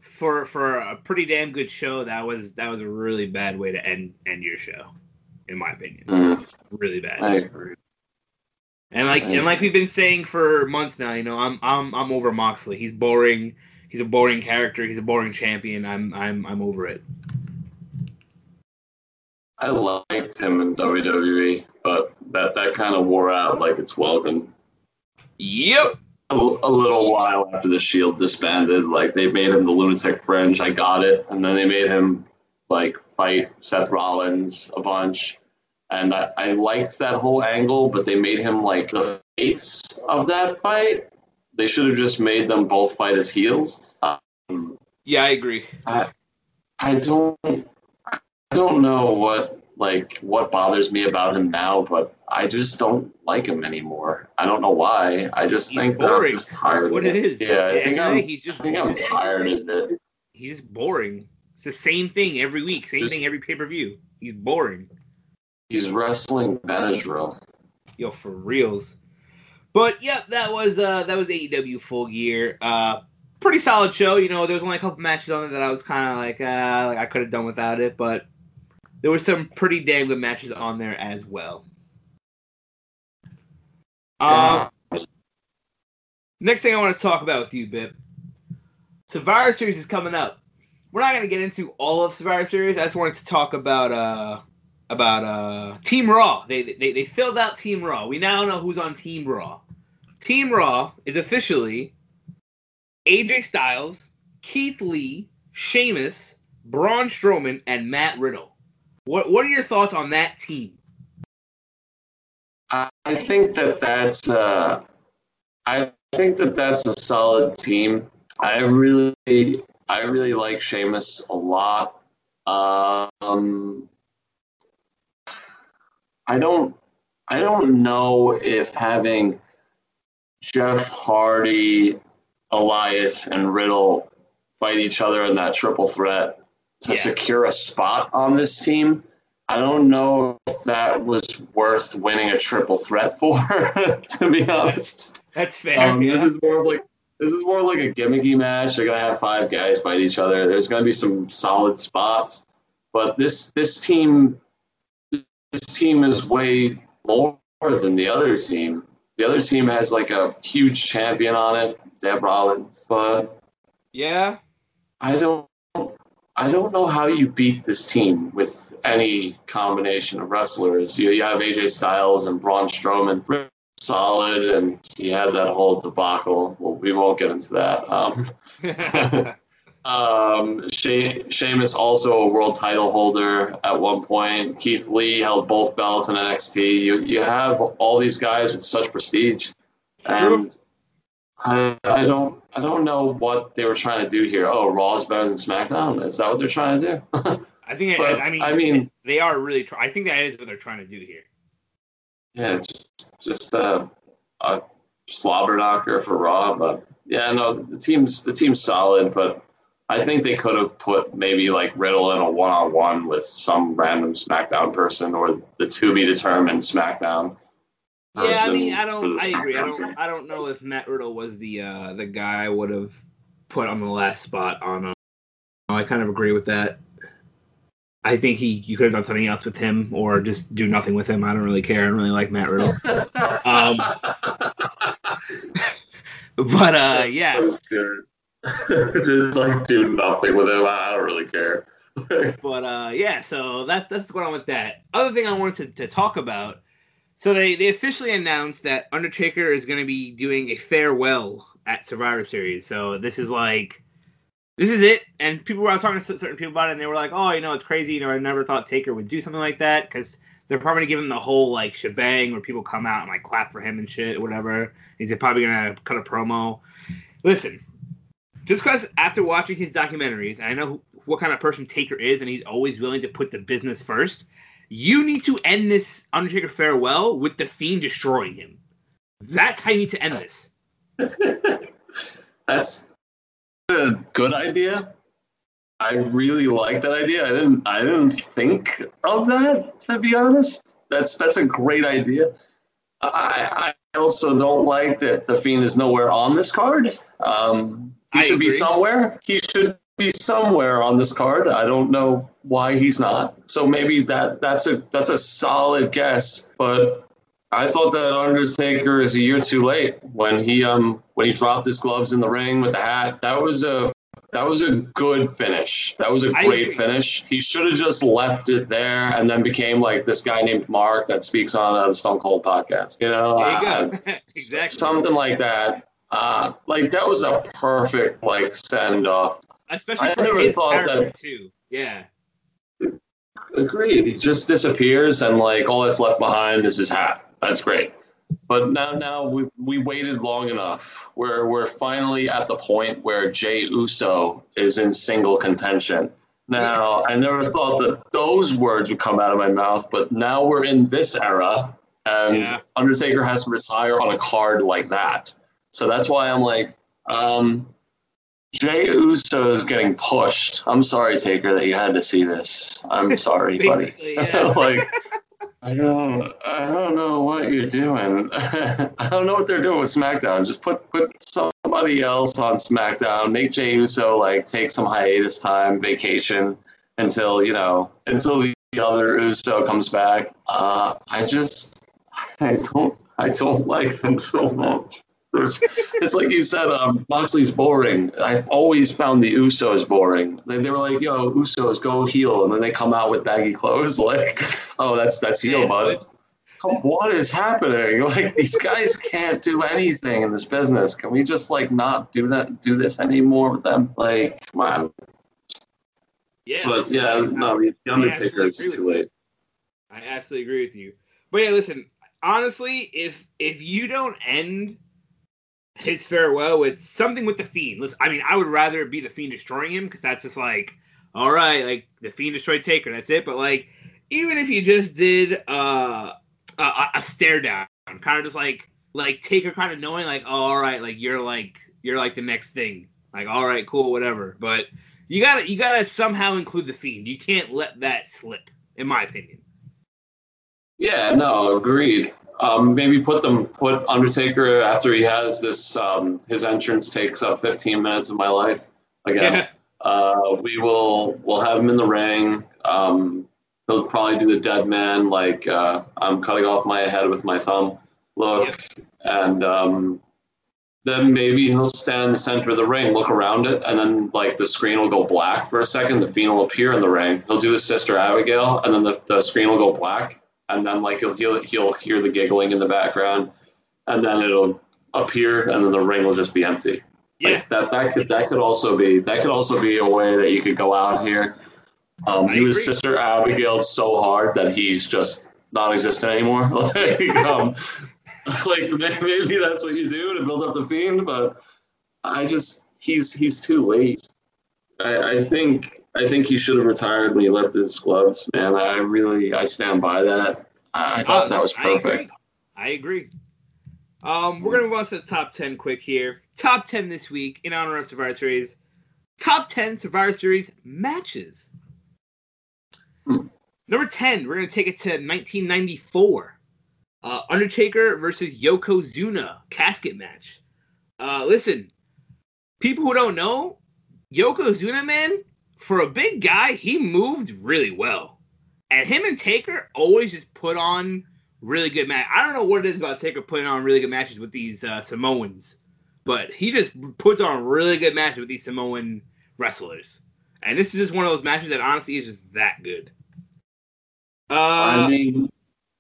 for for a pretty damn good show, that was that was a really bad way to end end your show, in my opinion. Mm, Really bad. I agree. And like and like we've been saying for months now, you know, I'm I'm I'm over Moxley. He's boring. He's a boring character. He's a boring champion. I'm I'm I'm over it. I liked him in WWE, but that that kind of wore out like it's welcome. Yep. A, a little while after the Shield disbanded, like they made him the lunatic fringe. I got it, and then they made him like fight Seth Rollins a bunch, and I, I liked that whole angle. But they made him like the face of that fight. They should have just made them both fight as heels. Um, Yeah, I agree. I I don't don't know what like what bothers me about him now, but I just don't like him anymore. I don't know why. I just He's think that I'm boring. tired. That's what of it is. Yeah, I think I'm. he's just I think I'm tired of it. He's just boring. It's the same thing every week. Same Just- thing every pay per view. He's boring. He's wrestling Benadryl. Yo, for reals. But yeah, that was uh that was AEW Full Gear. Uh, pretty solid show. You know, there was only a couple matches on it that I was kind of like, uh, like I could have done without it, but there were some pretty damn good matches on there as well. Um, next thing I want to talk about with you, Bip. Survivor Series is coming up. We're not gonna get into all of Survivor Series. I just wanted to talk about uh about uh Team Raw. They they they filled out Team Raw. We now know who's on Team Raw. Team Raw is officially AJ Styles, Keith Lee, Sheamus, Braun Strowman, and Matt Riddle. What what are your thoughts on that team? I think that that's uh, I think that that's a solid team. I really I really like Sheamus a lot. Um, I don't I don't know if having Jeff Hardy, Elias, and Riddle fight each other in that triple threat to Yeah. secure a spot on this team. I don't know if that was worth winning a triple threat for, to be honest. That's fair. Um, yeah. This is more of like this is more like a gimmicky match. They're gonna have five guys fight each other. There's gonna be some solid spots, but this this team this team is way more than the other team. The other team has like a huge champion on it, Deb Rollins, but yeah. I don't I don't know how you beat this team with any combination of wrestlers. You, you have AJ Styles and Braun Strowman, solid, and he had that whole debacle. Well, we won't get into that. Um, Um, she- Sheamus also a world title holder at one point. Keith Lee held both belts in NXT. You you have all these guys with such prestige, and I I don't I don't know what they were trying to do here. Oh, Raw is better than SmackDown. Is that what they're trying to do? I think. But, I mean. I mean- they are really. Try- I think that is what they're trying to do here. yeah, just just a, a slobber knocker for Raw, but yeah, no, the team's the team's solid, but I think they could have put maybe like Riddle in a one on one with some random SmackDown person or the to be determined SmackDown. Yeah, I person mean, I don't. I agree. I don't. I don't know if Matt Riddle was the uh, the guy I would have put on the last spot on. Uh, I kind of agree with that. I think he you could have done something else with him or just do nothing with him. I don't really care. I don't really like Matt Riddle. Um, But uh, yeah. just like do nothing with him. I don't really care. But uh, yeah, so that's that's what's going on with that. Other thing I wanted to, to talk about. So they, they officially announced that Undertaker is going to be doing a farewell at Survivor Series. So this is like, this is it. And people were I was talking to certain people about it, and they were like, oh, you know, it's crazy. You know, I never thought Taker would do something like that because they're probably gonna give him the whole like shebang where people come out and like clap for him and shit, or whatever. He's probably gonna cut a promo. Listen, just because after watching his documentaries, I know what kind of person Taker is, and he's always willing to put the business first. You need to end this Undertaker farewell with the Fiend destroying him. That's how you need to end this. That's a good idea. I really like that idea. I didn't I didn't think of that to be honest. That's that's a great idea. I I also don't like that the Fiend is nowhere on this card. Um, he I should be somewhere. He should be somewhere on this card. I don't know why he's not. So maybe that that's a that's a solid guess. But I thought that Undertaker is a year too late when he um when he dropped his gloves in the ring with the hat. That was a that was a good finish. That was a great finish. He should have just left it there and then became like this guy named Mark that speaks on uh, the Stone Cold podcast. You know, Uh, you go. exactly. something like that. Uh, like that was a perfect like send off. Especially I for never his thought character that- too. Yeah. Agreed. He just disappears, and like all that's left behind is his hat. That's great. But now, now we we waited long enough. We're we're finally at the point where Jay Uso is in single contention. Now, I never thought that those words would come out of my mouth, but now we're in this era, and Yeah. Undertaker has to retire on a card like that. So that's why I'm like, um, Jay Uso is getting pushed. I'm sorry, Taker, that you had to see this. I'm sorry, buddy. Like, I don't, I don't know what you're doing. I don't know what they're doing with SmackDown. Just put put somebody else on SmackDown. Make Jay Uso like take some hiatus time, vacation until you know until the other Uso comes back. Uh, I just, I don't, I don't like him so much. There's, it's like you said, um, Moxley's boring. I've always found the Usos boring. They, they were like, "Yo, Usos go heel," and then they come out with baggy clothes. Like, oh, that's that's heel, bud. What is happening? Like these guys can't do anything in this business. Can we just like not do that? Do this anymore with them? Like, come on. Yeah. But yeah, no, the Undertaker is too late. I absolutely agree with you. But yeah, listen, honestly, if if you don't end his farewell with something with the fiend, listen, I mean, I would rather it be the fiend destroying him because that's just like, all right, like the fiend destroyed Taker, that's it. But like, even if you just did uh, a, a- stare down, kind of just like like Taker, kind of knowing like, oh, all right, like you're like you're like the next thing, like all right, cool, whatever. But you gotta you gotta somehow include the fiend. You can't let that slip, in my opinion. Yeah, no, agreed. Um, maybe put them put Undertaker after he has this. Um, his entrance takes up 15 minutes of my life again. Uh, we will we'll have him in the ring. Um, he'll probably do the dead man, like uh, I'm cutting off my head with my thumb look, and um, then maybe he'll stand in the center of the ring, look around it, and then like the screen will go black for a second. The fiend will appear in the ring. He'll do the Sister Abigail, and then the, the screen will go black, and then like you'll, he'll he'll hear the giggling in the background, and then it'll appear, and then the ring will just be empty. Yeah. Like, that that could that could also be that could also be a way that you could go out here. Um, I his agree. sister Abigail so hard that he's just non-existent anymore. like, um, like maybe that's what you do to build up the fiend, but I just he's he's too late. I, I think I think he should have retired when he left his gloves, man. I really I stand by that. I, I thought that was I agree. perfect. I agree. Um, we're gonna move on to the top ten quick here. Top ten this week in honor of Survivor Series. Top ten Survivor Series matches. Hmm. Number ten, we're gonna take it to 1994. Uh, Undertaker versus Yokozuna casket match. Uh, listen, people who don't know, Yokozuna man, for a big guy, he moved really well. And him and Taker always just put on really good match. I don't know what it is about Taker putting on really good matches with these uh, Samoans, but he just puts on really good matches with these Samoan wrestlers. And this is just one of those matches that honestly is just that good. Uh, I mean,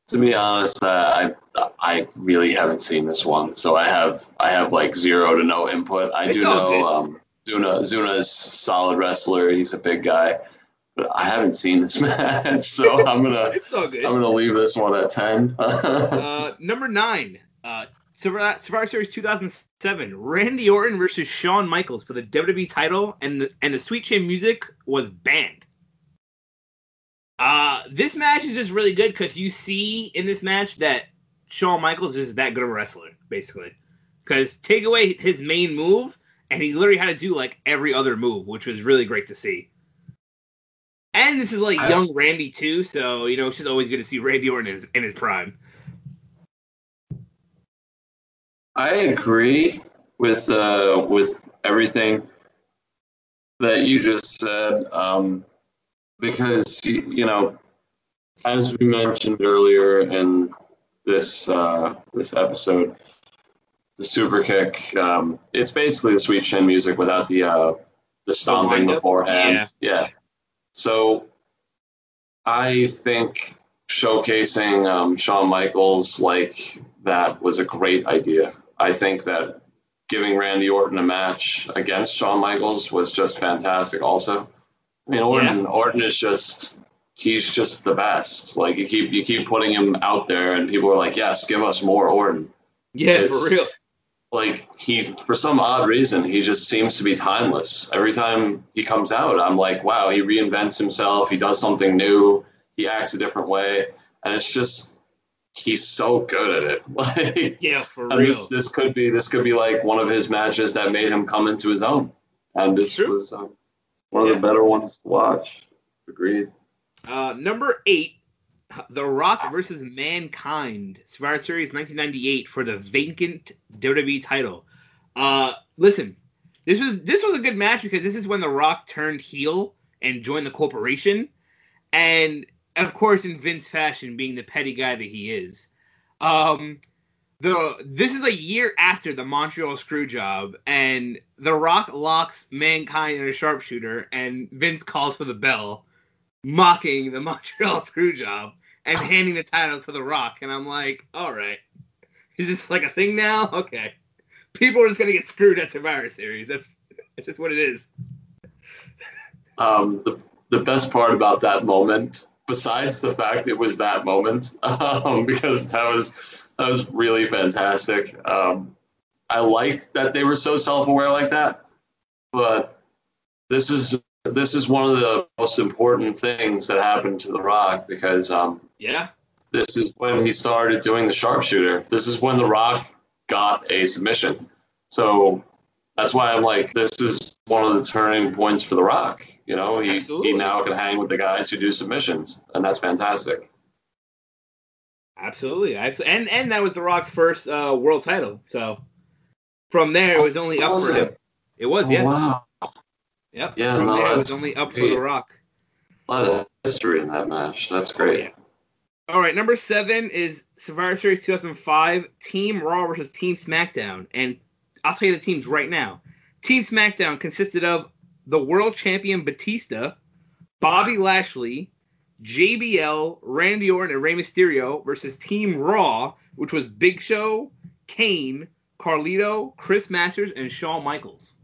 to be honest, uh, I I really haven't seen this one, so I have I have like zero to no input. I do know um, Zuna Zuna is a solid wrestler. He's a big guy, but I haven't seen this match, so I'm gonna it's all good. I'm gonna leave this one at ten. Uh, number nine, uh, Survivor, Survivor Series 2007, Randy Orton versus Shawn Michaels for the WWE title, and the, and the Sweet Chin music was banned. Uh, this match is just really good because you see in this match that Shawn Michaels is that good of a wrestler, basically. Because take away his main move, and he literally had to do like every other move, which was really great to see. And this is like I- young Randy too, so you know it's just always good to see Randy Orton in his, in his prime. I agree with uh, with everything that you just said, um, because you know, as we mentioned earlier in this uh, this episode, the super kick, um, it's basically the sweet chin music without the uh, the stomping wind-up? beforehand. Yeah. So I think showcasing um, Shawn Michaels like that was a great idea. I think that giving Randy Orton a match against Shawn Michaels was just fantastic. Also, I mean Orton Orton is just he's just the best. Like you keep you keep putting him out there, and people are like, yes, give us more Orton. Yeah, It's- for real. Like he's for some odd reason he just seems to be timeless. Every time he comes out, I'm like, wow, he reinvents himself. He does something new. He acts a different way, and it's just he's so good at it. Like Yeah, for real. this this could be this could be like one of his matches that made him come into his own, and this True. was um, one of Yeah. the better ones to watch. Agreed. Uh, number eight, The Rock versus Mankind, Survivor Series 1998 for the vacant WWE title. Uh, listen, this was this was a good match because this is when The Rock turned heel and joined the corporation, and of course in Vince fashion, being the petty guy that he is. Um, the this is a year after the Montreal Screwjob, and The Rock locks Mankind in a sharpshooter, and Vince calls for the bell mocking the Montreal Screwjob and handing the title to The Rock, and I'm like, all right, is this like a thing now? Okay, people are just gonna get screwed at Survivor Series. That's that's just what it is. Um, the the best part about that moment, besides the fact it was that moment, um, because that was that was really fantastic. Um, I liked that they were so self aware like that, but this is this is one of the most important things that happened to The Rock because um, Yeah, this is when he started doing the sharpshooter. This is when The Rock got a submission. So that's why I'm like, this is one of the turning points for The Rock. You know, he, Absolutely. he now can hang with the guys who do submissions, and that's fantastic. absolutely. Abs- And and that was The Rock's first uh, world title. So from there, it was only up Was for him. it? It was, Oh, yeah. wow. Yep. Yeah, from no, there, it was only up for. The Rock. A lot of history in that match. That's great. yeah. All right, number seven is Survivor Series 2005, Team Raw versus Team SmackDown. And I'll tell you the teams right now. Team SmackDown consisted of the world champion Batista, Bobby Lashley, JBL, Randy Orton, and Rey Mysterio versus Team Raw, which was Big Show, Kane, Carlito, Chris Masters, and Shawn Michaels.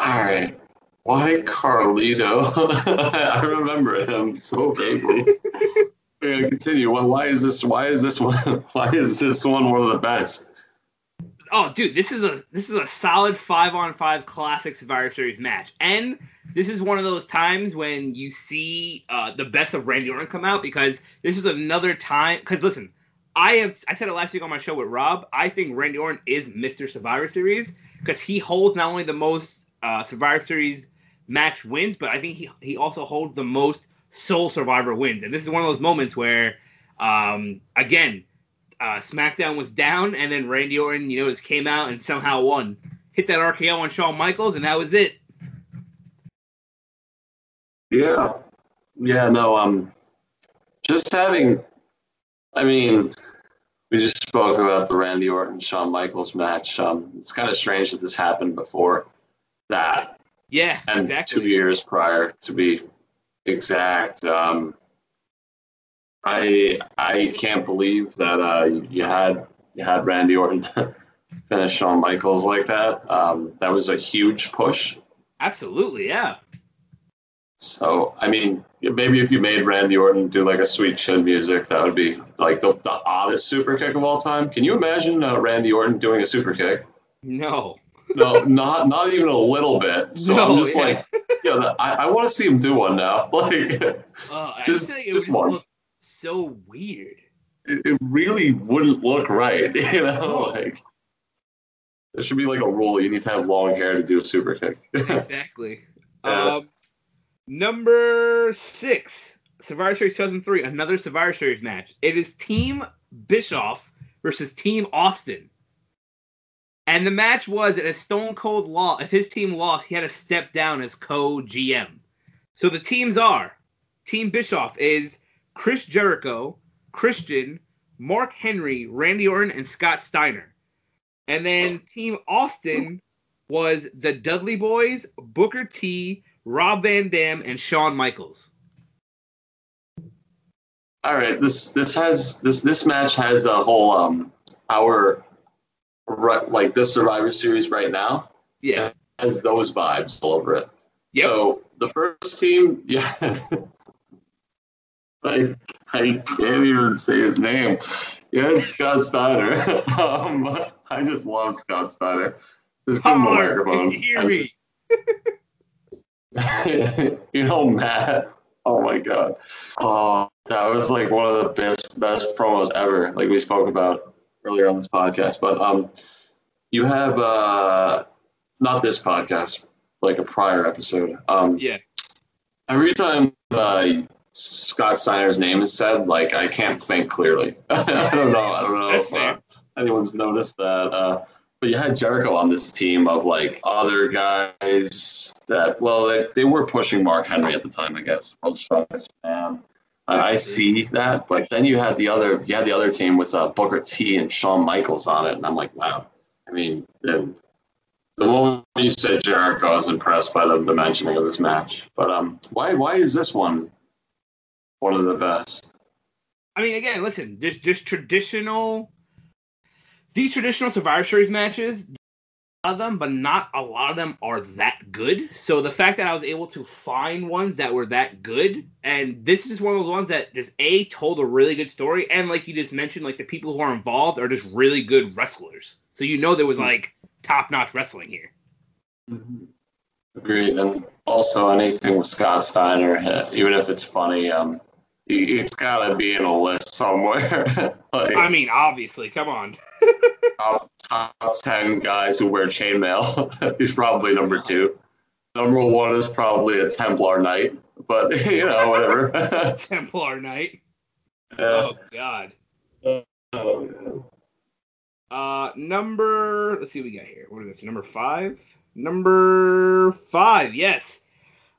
All right. Why Carlito? I remember him so vaguely. We're gonna continue. Well, why is this? Why is this one? Why is this one one of the best? Oh, dude, this is a this is a solid five on five classic Survivor Series match, and this is one of those times when you see uh, the best of Randy Orton come out because this is another time. Because listen, I have I said it last week on my show with Rob. I think Randy Orton is Mr. Survivor Series because he holds not only the most uh, Survivor Series match wins, but I think he he also holds the most Sole Survivor wins. And this is one of those moments where, um, again, uh, SmackDown was down, and then Randy Orton, you know, just came out and somehow won. Hit that RKO on Shawn Michaels, and that was it. Yeah, yeah, no, um, just having, I mean, we just spoke about the Randy Orton Shawn Michaels match. Um, it's kind of strange that this happened before that. Yeah, and exactly. two years prior to be exact. Um, I I can't believe that uh, you had you had Randy Orton finish Shawn Michaels like that. Um, that was a huge push. Absolutely, yeah. So I mean, maybe if you made Randy Orton do like a sweet chin music, that would be like the, the oddest super kick of all time. Can you imagine uh, Randy Orton doing a super kick? No. No, not not even a little bit. So No, I'm just yeah. like, yeah, I, I want to see him do one now. Like, I Just- just just one. so weird. it, it really wouldn't look right, you know? No. Like, there should be like a rule: you need to have long hair to do a super kick. exactly. Yeah. Um, number six, Survivor Series 2003, another Survivor Series match. It is Team Bischoff versus Team Austin. And the match was that a Stone Cold lost, if his team lost, he had to step down as co-GM. So the teams are Team Bischoff is Chris Jericho, Christian, Mark Henry, Randy Orton, and Scott Steiner. And then Team Austin was the Dudley Boyz, Booker T, Rob Van Dam, and Shawn Michaels. All right, this this has this this match has a whole um our right like this Survivor Series right now Yeah. has those vibes all over it. Yep. So the first team, yeah. I, I can't even say his name. Yeah, it's Scott Steiner. um, I just love Scott Steiner. Just give him Holler, microphone. hear me. just- you know, Matt. Oh my God. Oh, that was like one of the best best promos ever. Like we spoke about earlier on this podcast. But um, you have uh, not this podcast, like a prior episode. Um, Yeah. every time uh, Scott Steiner's name is said, like I can't think clearly. I don't know. I don't know if uh, anyone's noticed that. Uh, but you had Jericho on this team of like other guys that, well, they, they were pushing Mark Henry at the time, I guess. World Strongest Man. I I see that, but then you had the other, you had the other team with uh, Booker T and Shawn Michaels on it, and I'm like, wow. I mean, the, the moment you said Jericho, I was impressed by the, the mentioning of this match. But um, why why is this one one of the best? I mean, again, listen, just just traditional. These traditional Survivor Series matches, of them, but not a lot of them are that good. So the fact that I was able to find ones that were that good, and this is one of those ones that just a told a really good story, and like you just mentioned, like the people who are involved are just really good wrestlers. So you know there was like top notch wrestling here. Agreed, and also anything with Scott Steiner, uh, even if it's funny, um, it's got to be in a list somewhere. like I mean, obviously, come on. top, top ten guys who wear chainmail, he's probably number two. Number one is probably a Templar Knight, but you know whatever. Templar Knight. Oh God. Oh, Uh, number. Let's see what we got here. What is this? Number five. Number five. Yes.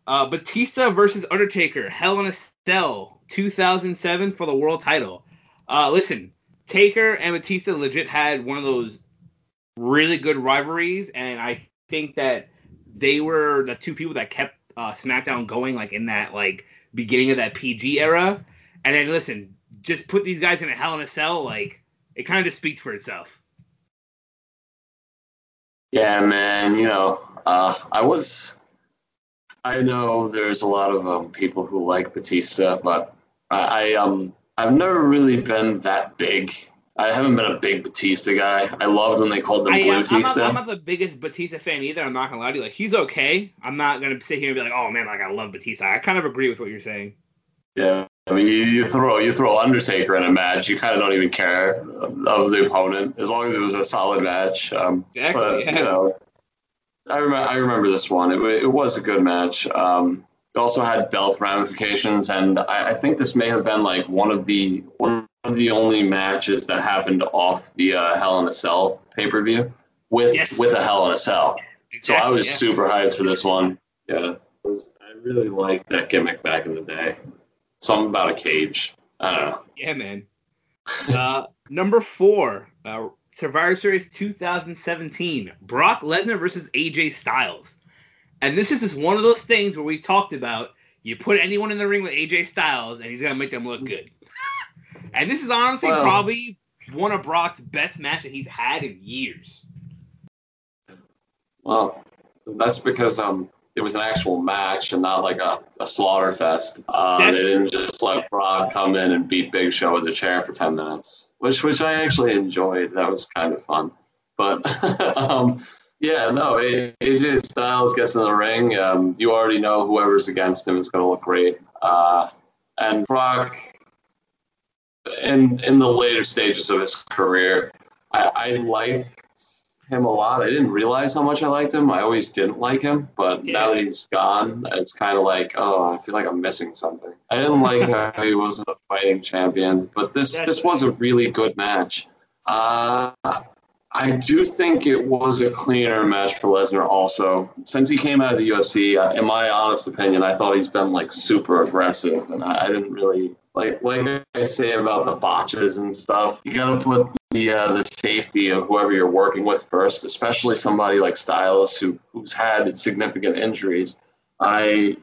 Uh, Batista versus Undertaker. Hell in a Cell. 2007 for the world title. Uh, listen, Taker and Batista legit had one of those really good rivalries, and I think that they were the two people that kept uh, SmackDown going, like in that like beginning of that PG era. And then listen, just put these guys in a Hell in a Cell, like it kind of just speaks for itself. Yeah, man. You know, uh, I was. I know there's a lot of um, people who like Batista, but I, I um I've never really been that big. I haven't been a big Batista guy. I loved when they called him I, Blue am, I'm, not, I'm not the biggest Batista fan either. I'm not gonna lie to you. Like he's okay. I'm not gonna sit here and be like, oh man, like I love Batista. I kind of agree with what you're saying. Yeah, I mean, you, you throw you throw Undertaker in a match, you kind of don't even care of, of the opponent as long as it was a solid match. Um, Exactly, But yeah. you know, I remember I remember this one. It, it was a good match. Um, it also had belt ramifications, and I, I think this may have been like one of the one of the only matches that happened off the uh, Hell in a Cell pay per view with Yes. with a Hell in a Cell. So I was yeah. super hyped for this one. Yeah, it was, I really liked that gimmick back in the day. Something about a cage. I don't know. Yeah, man. Uh, number four, uh, Survivor Series 2017, Brock Lesnar versus AJ Styles. And this is just one of those things where we've talked about. You put anyone in the ring with AJ Styles, and he's gonna make them look good. And this is honestly Well- probably one of Brock's best matches he's had in years. Well, that's because um it was an actual match and not like a, a slaughter fest. Uh, they didn't just let Brock come in and beat Big Show with a chair for ten minutes, which which I actually enjoyed. That was kind of fun. But um, yeah, no, AJ Styles gets in the ring. Um, you already know whoever's against him is going to look great. Uh, and Brock, in in the later stages of his career, I, I liked him a lot. I didn't realize how much I liked him. I always didn't like him, but now that he's gone, it's kind of like, oh, I feel like I'm missing something. I didn't like how he wasn't a fighting champion, but this That's this was a really good match. Uh, I do think it was a cleaner match for Lesnar also. Since he came out of the UFC, uh, in my honest opinion, I thought he's been like super aggressive, and I, I didn't really like like I say about the botches and stuff. You gotta put the uh, the safety of whoever you're working with first, especially somebody like Styles who who's had significant injuries. I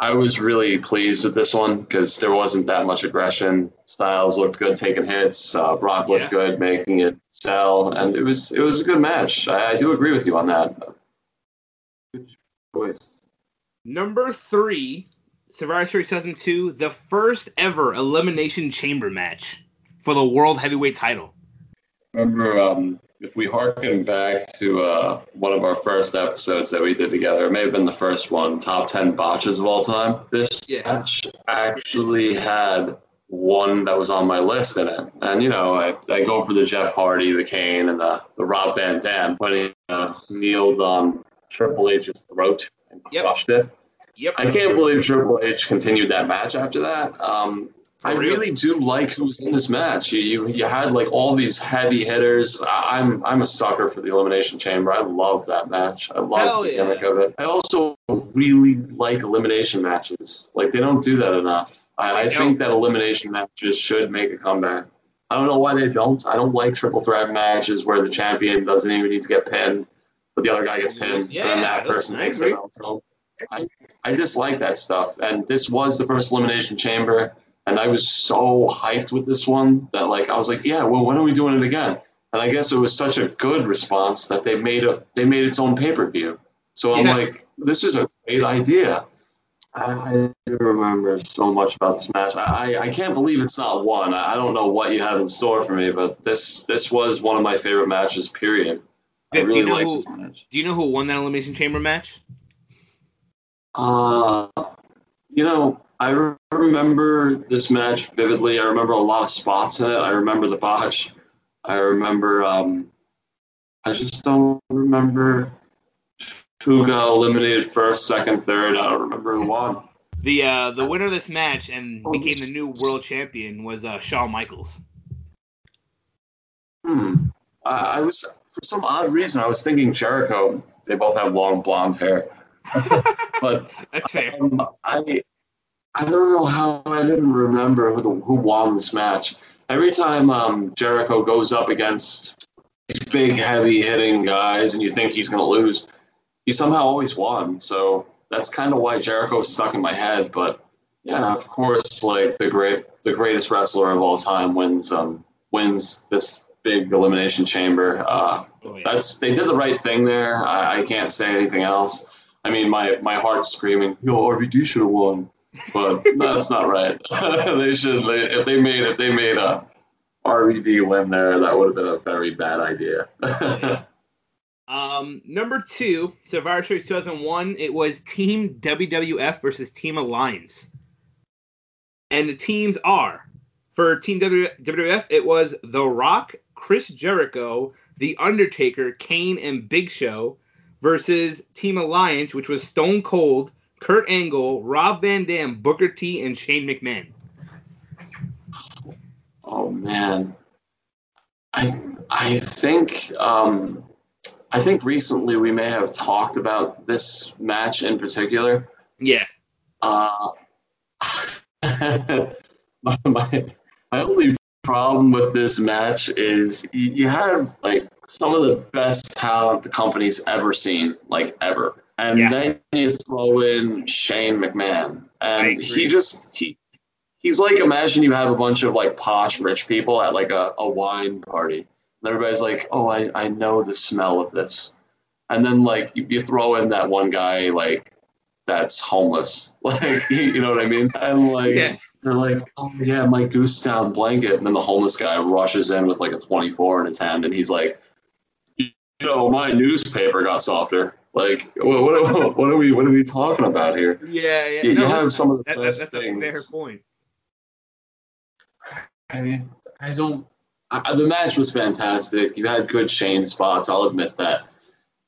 I was really pleased with this one because there wasn't that much aggression. Styles looked good taking hits. Uh, Brock looked Yeah. good making it sell, and it was it was a good match. I, I do agree with you on that. Good choice. Number three, Survivor Series 2002, the first ever Elimination Chamber match for the World Heavyweight title. Remember, um, if we harken back to uh, one of our first episodes that we did together, it may have been the first one, top 10 botches of all time. This Yeah. match actually had one that was on my list in it. And, you know, I, I go for the Jeff Hardy, the Kane, and the, the Rob Van Dam when he uh, kneeled on Triple H's throat and Yep. crushed it. Yep. I can't believe Triple H continued that match after that. Um, I really do like who was in this match. You, you you had like all these heavy hitters. I- I'm I'm a sucker for the Elimination Chamber. I love that match. I love Hell the yeah. gimmick of it. I also really like elimination matches. Like they don't do that enough. I, I They think that elimination matches should make a comeback. I don't know why they don't. I don't like triple threat matches where the champion doesn't even need to get pinned, but the other guy gets pinned, Yeah, and then that person takes it out. So I, I just like that stuff. And this was the first elimination chamber, and I was so hyped with this one that like I was like, yeah, well, when are we doing it again? And I guess it was such a good response that they made a they made its own pay per view. So I'm Yeah. like, this is a great idea. I, remember so much about this match. I, I can't believe it's not one. I don't know what you have in store for me, but this this was one of my favorite matches. Period. I Vic, do really you know like who- this match. Do you know who won that Elimination Chamber match? Uh, you know, I remember this match vividly. I remember a lot of spots in it. I remember the botch. I remember. Um, I just don't remember who got eliminated first, second, third. I don't remember who won. The uh, the winner of this match and became the new world champion was uh, Shawn Michaels. Hmm. I, I was for some odd reason I was thinking Jericho. They both have long blonde hair, but That's fair. Um, I I don't know how I didn't remember who, who won this match. Every time um, Jericho goes up against these big, heavy hitting guys, and you think he's going to lose, he somehow always won. So that's kind of why Jericho stuck in my head. But yeah, of course, like the great, the greatest wrestler of all time wins um, wins this big elimination chamber. Uh, oh, yeah. That's they did the right thing there. I, I, can't say anything else. I mean, my my heart's screaming, "Yo, RVD should have won," but that's not right. they should. They, if they made if they made a RVD win there, that would have been a very bad idea. Um, number two, Survivor Series 2001, it was Team WWF versus Team Alliance. And the teams are for Team WWF, it was The Rock, Chris Jericho, The Undertaker, Kane, and Big Show versus Team Alliance, which was Stone Cold, Kurt Angle, Rob Van Dam, Booker T, and Shane McMahon. Oh man, I I think um, I think recently we may have talked about this match in particular. Yeah. Uh, my, my, my only problem with this match is you, you have like some of the best talent the company's ever seen, like ever. And yeah. then you throw in Shane McMahon. And he just he he's like imagine you have a bunch of like posh rich people at like a, a wine party and everybody's like, oh, I, I know the smell of this. And then like you, you throw in that one guy like that's homeless, like you know what I mean? And like yeah. they're like, oh yeah, my goose down blanket, and then the homeless guy rushes in with like a 24 in his hand, and he's like, you know, my newspaper got softer. Like, what, what, what are we what are we talking about here? Yeah, yeah. You, no, you have some of the that, best that's things. a fair point. I mean, I don't I, the match was fantastic. You had good Shane spots. I'll admit that.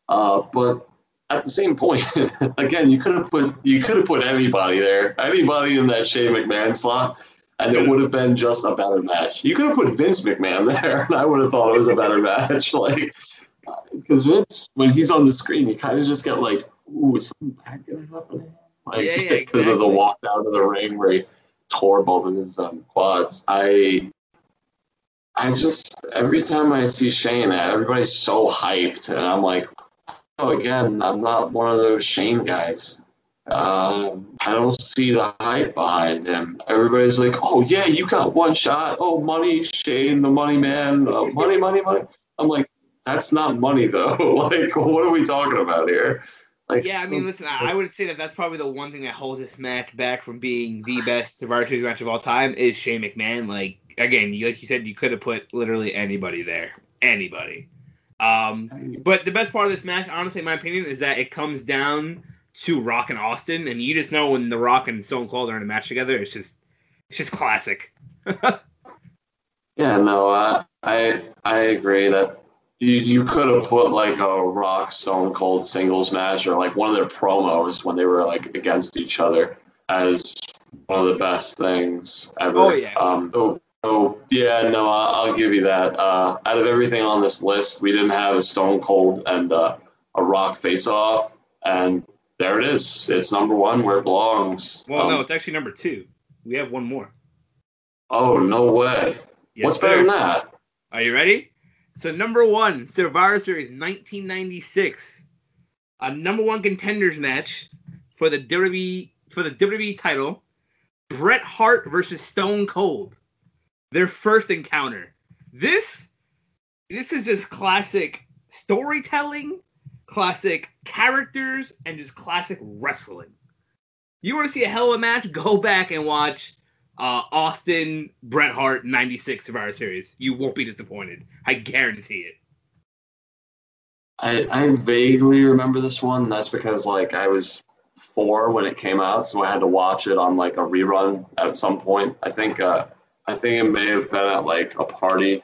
Uh, but at the same point, again, you could have put you could have put anybody there, anybody in that Shane McMahon slot, and it would have been just a better match. You could have put Vince McMahon there, and I would have thought it was a better match. Like, because Vince, when he's on the screen, you kind of just get like, "Ooh, is something bad gonna happen?" Like, yeah, yeah, because exactly. of the walk down to the ring where he tore both of his um, quads. I I just every time I see Shane, everybody's so hyped, and I'm like, oh, again, I'm not one of those Shane guys. Uh, I don't see the hype behind him. Everybody's like, oh yeah, you got one shot. Oh, money, Shane, the money man, uh, money, money, money. I'm like, that's not money though. like, what are we talking about here? Like, yeah, I mean, listen, I would say that that's probably the one thing that holds this match back from being the best Survivor Series match of all time is Shane McMahon. Like, again, like you said, you could have put literally anybody there, anybody. Um, but the best part of this match, honestly, in my opinion, is that it comes down to Rock and Austin, and you just know when The Rock and Stone Cold are in a match together, it's just, it's just classic. yeah, no, uh, I I agree that you you could have put like a Rock Stone Cold singles match or like one of their promos when they were like against each other as one of the best things ever. Oh yeah. Um, so so yeah, no, I'll, I'll give you that. Uh, out of everything on this list, we didn't have a Stone Cold and uh, a Rock face off, and there it is. It's number one where it belongs. Well, um, no, it's actually number two. We have one more. Oh no way! Yes, What's better than that? Are you ready? So number one, Survivor Series 1996, a number one contenders match for the WWE for the WWE title, Bret Hart versus Stone Cold their first encounter. This this is just classic storytelling, classic characters, and just classic wrestling. You want to see a hell of a match? Go back and watch uh, Austin Bret Hart 96 Survivor Series. You won't be disappointed. I guarantee it. I, I vaguely remember this one. That's because like I was four when it came out, so I had to watch it on like a rerun at some point. I think uh, I think it may have been at like a party.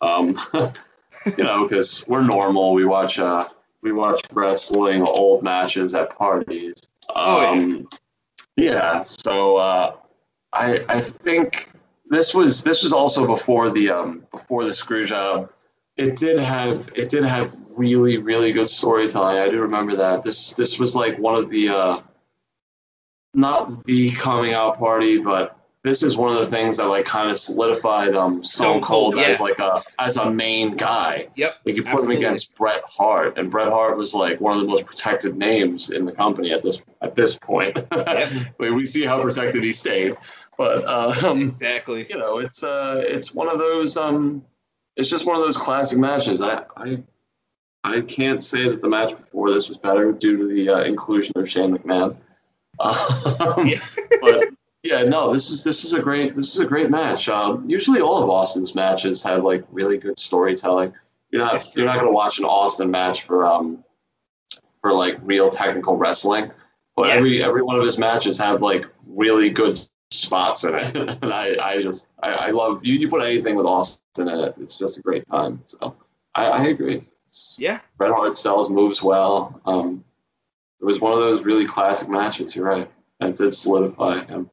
Um, you know, because we're normal. We watch uh we watch wrestling old matches at parties. Um, oh, yeah. Um, yeah. So uh, I I think this was this was also before the um before the screw job. It did have it did have really really good storytelling. I do remember that. This this was like one of the uh, not the coming out party, but this is one of the things that like kind of solidified um, Stone, Cold, yeah. as like a as a main guy. Yep. Like you put absolutely. him against Bret Hart, and Bret Hart was like one of the most protected names in the company at this at this point. Yep. I mean, we see how protected he stayed, But um, exactly. You know, it's uh, it's one of those um, it's just one of those classic matches. I I I can't say that the match before this was better due to the uh, inclusion of Shane McMahon. Um, yeah. but yeah, no, this is this is a great this is a great match. Um, usually all of Austin's matches have like really good storytelling. You're not you're not gonna watch an Austin match for um for like real technical wrestling, but yeah. every every one of his matches have like really good spots in it, and I I just I, I love you. You put anything with Austin in it, it's just a great time. So I, I agree. It's, yeah, Bret Hart sells moves well. Um, it was one of those really classic matches. You're right. And did solidify him.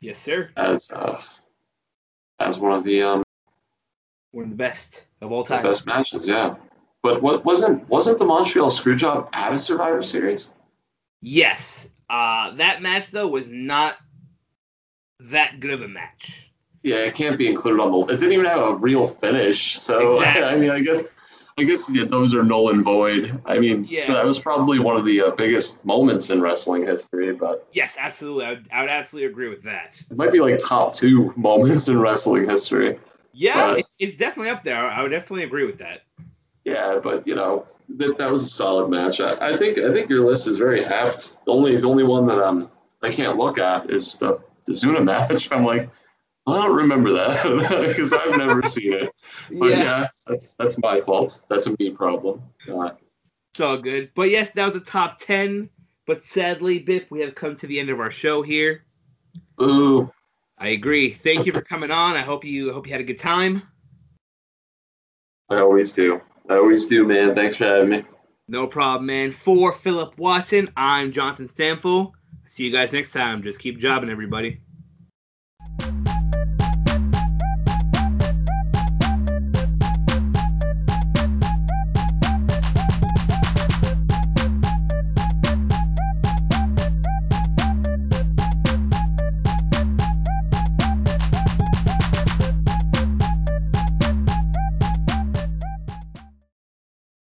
Yes, sir. As uh, as one of the um one of the best of all time. best matches, yeah. But what wasn't wasn't the Montreal Screwjob at a Survivor Series? Yes. Uh, that match though was not that good of a match. Yeah, it can't be included on the. It didn't even have a real finish, so exactly. I mean, I guess I guess yeah, those are null and void. I mean, yeah. that was probably one of the uh, biggest moments in wrestling history. But yes, absolutely, I would, I would, absolutely agree with that. It might be like top two moments in wrestling history. Yeah, but, it's, it's definitely up there. I would definitely agree with that. Yeah, but you know that that was a solid match. I, I think I think your list is very apt. The only the only one that um I can't look at is the the Zuna match. I'm like, I don't remember that because I've never seen it. But yeah. yeah, that's that's my fault. That's a me problem. Uh, it's all good. But yes, that was the top ten. But sadly, Bip, we have come to the end of our show here. Ooh. I agree. Thank you for coming on. I hope you hope you had a good time. I always do. I always do, man. Thanks for having me. No problem, man. For Philip Watson, I'm Jonathan Stanfill. See you guys next time. Just keep jobbing, everybody.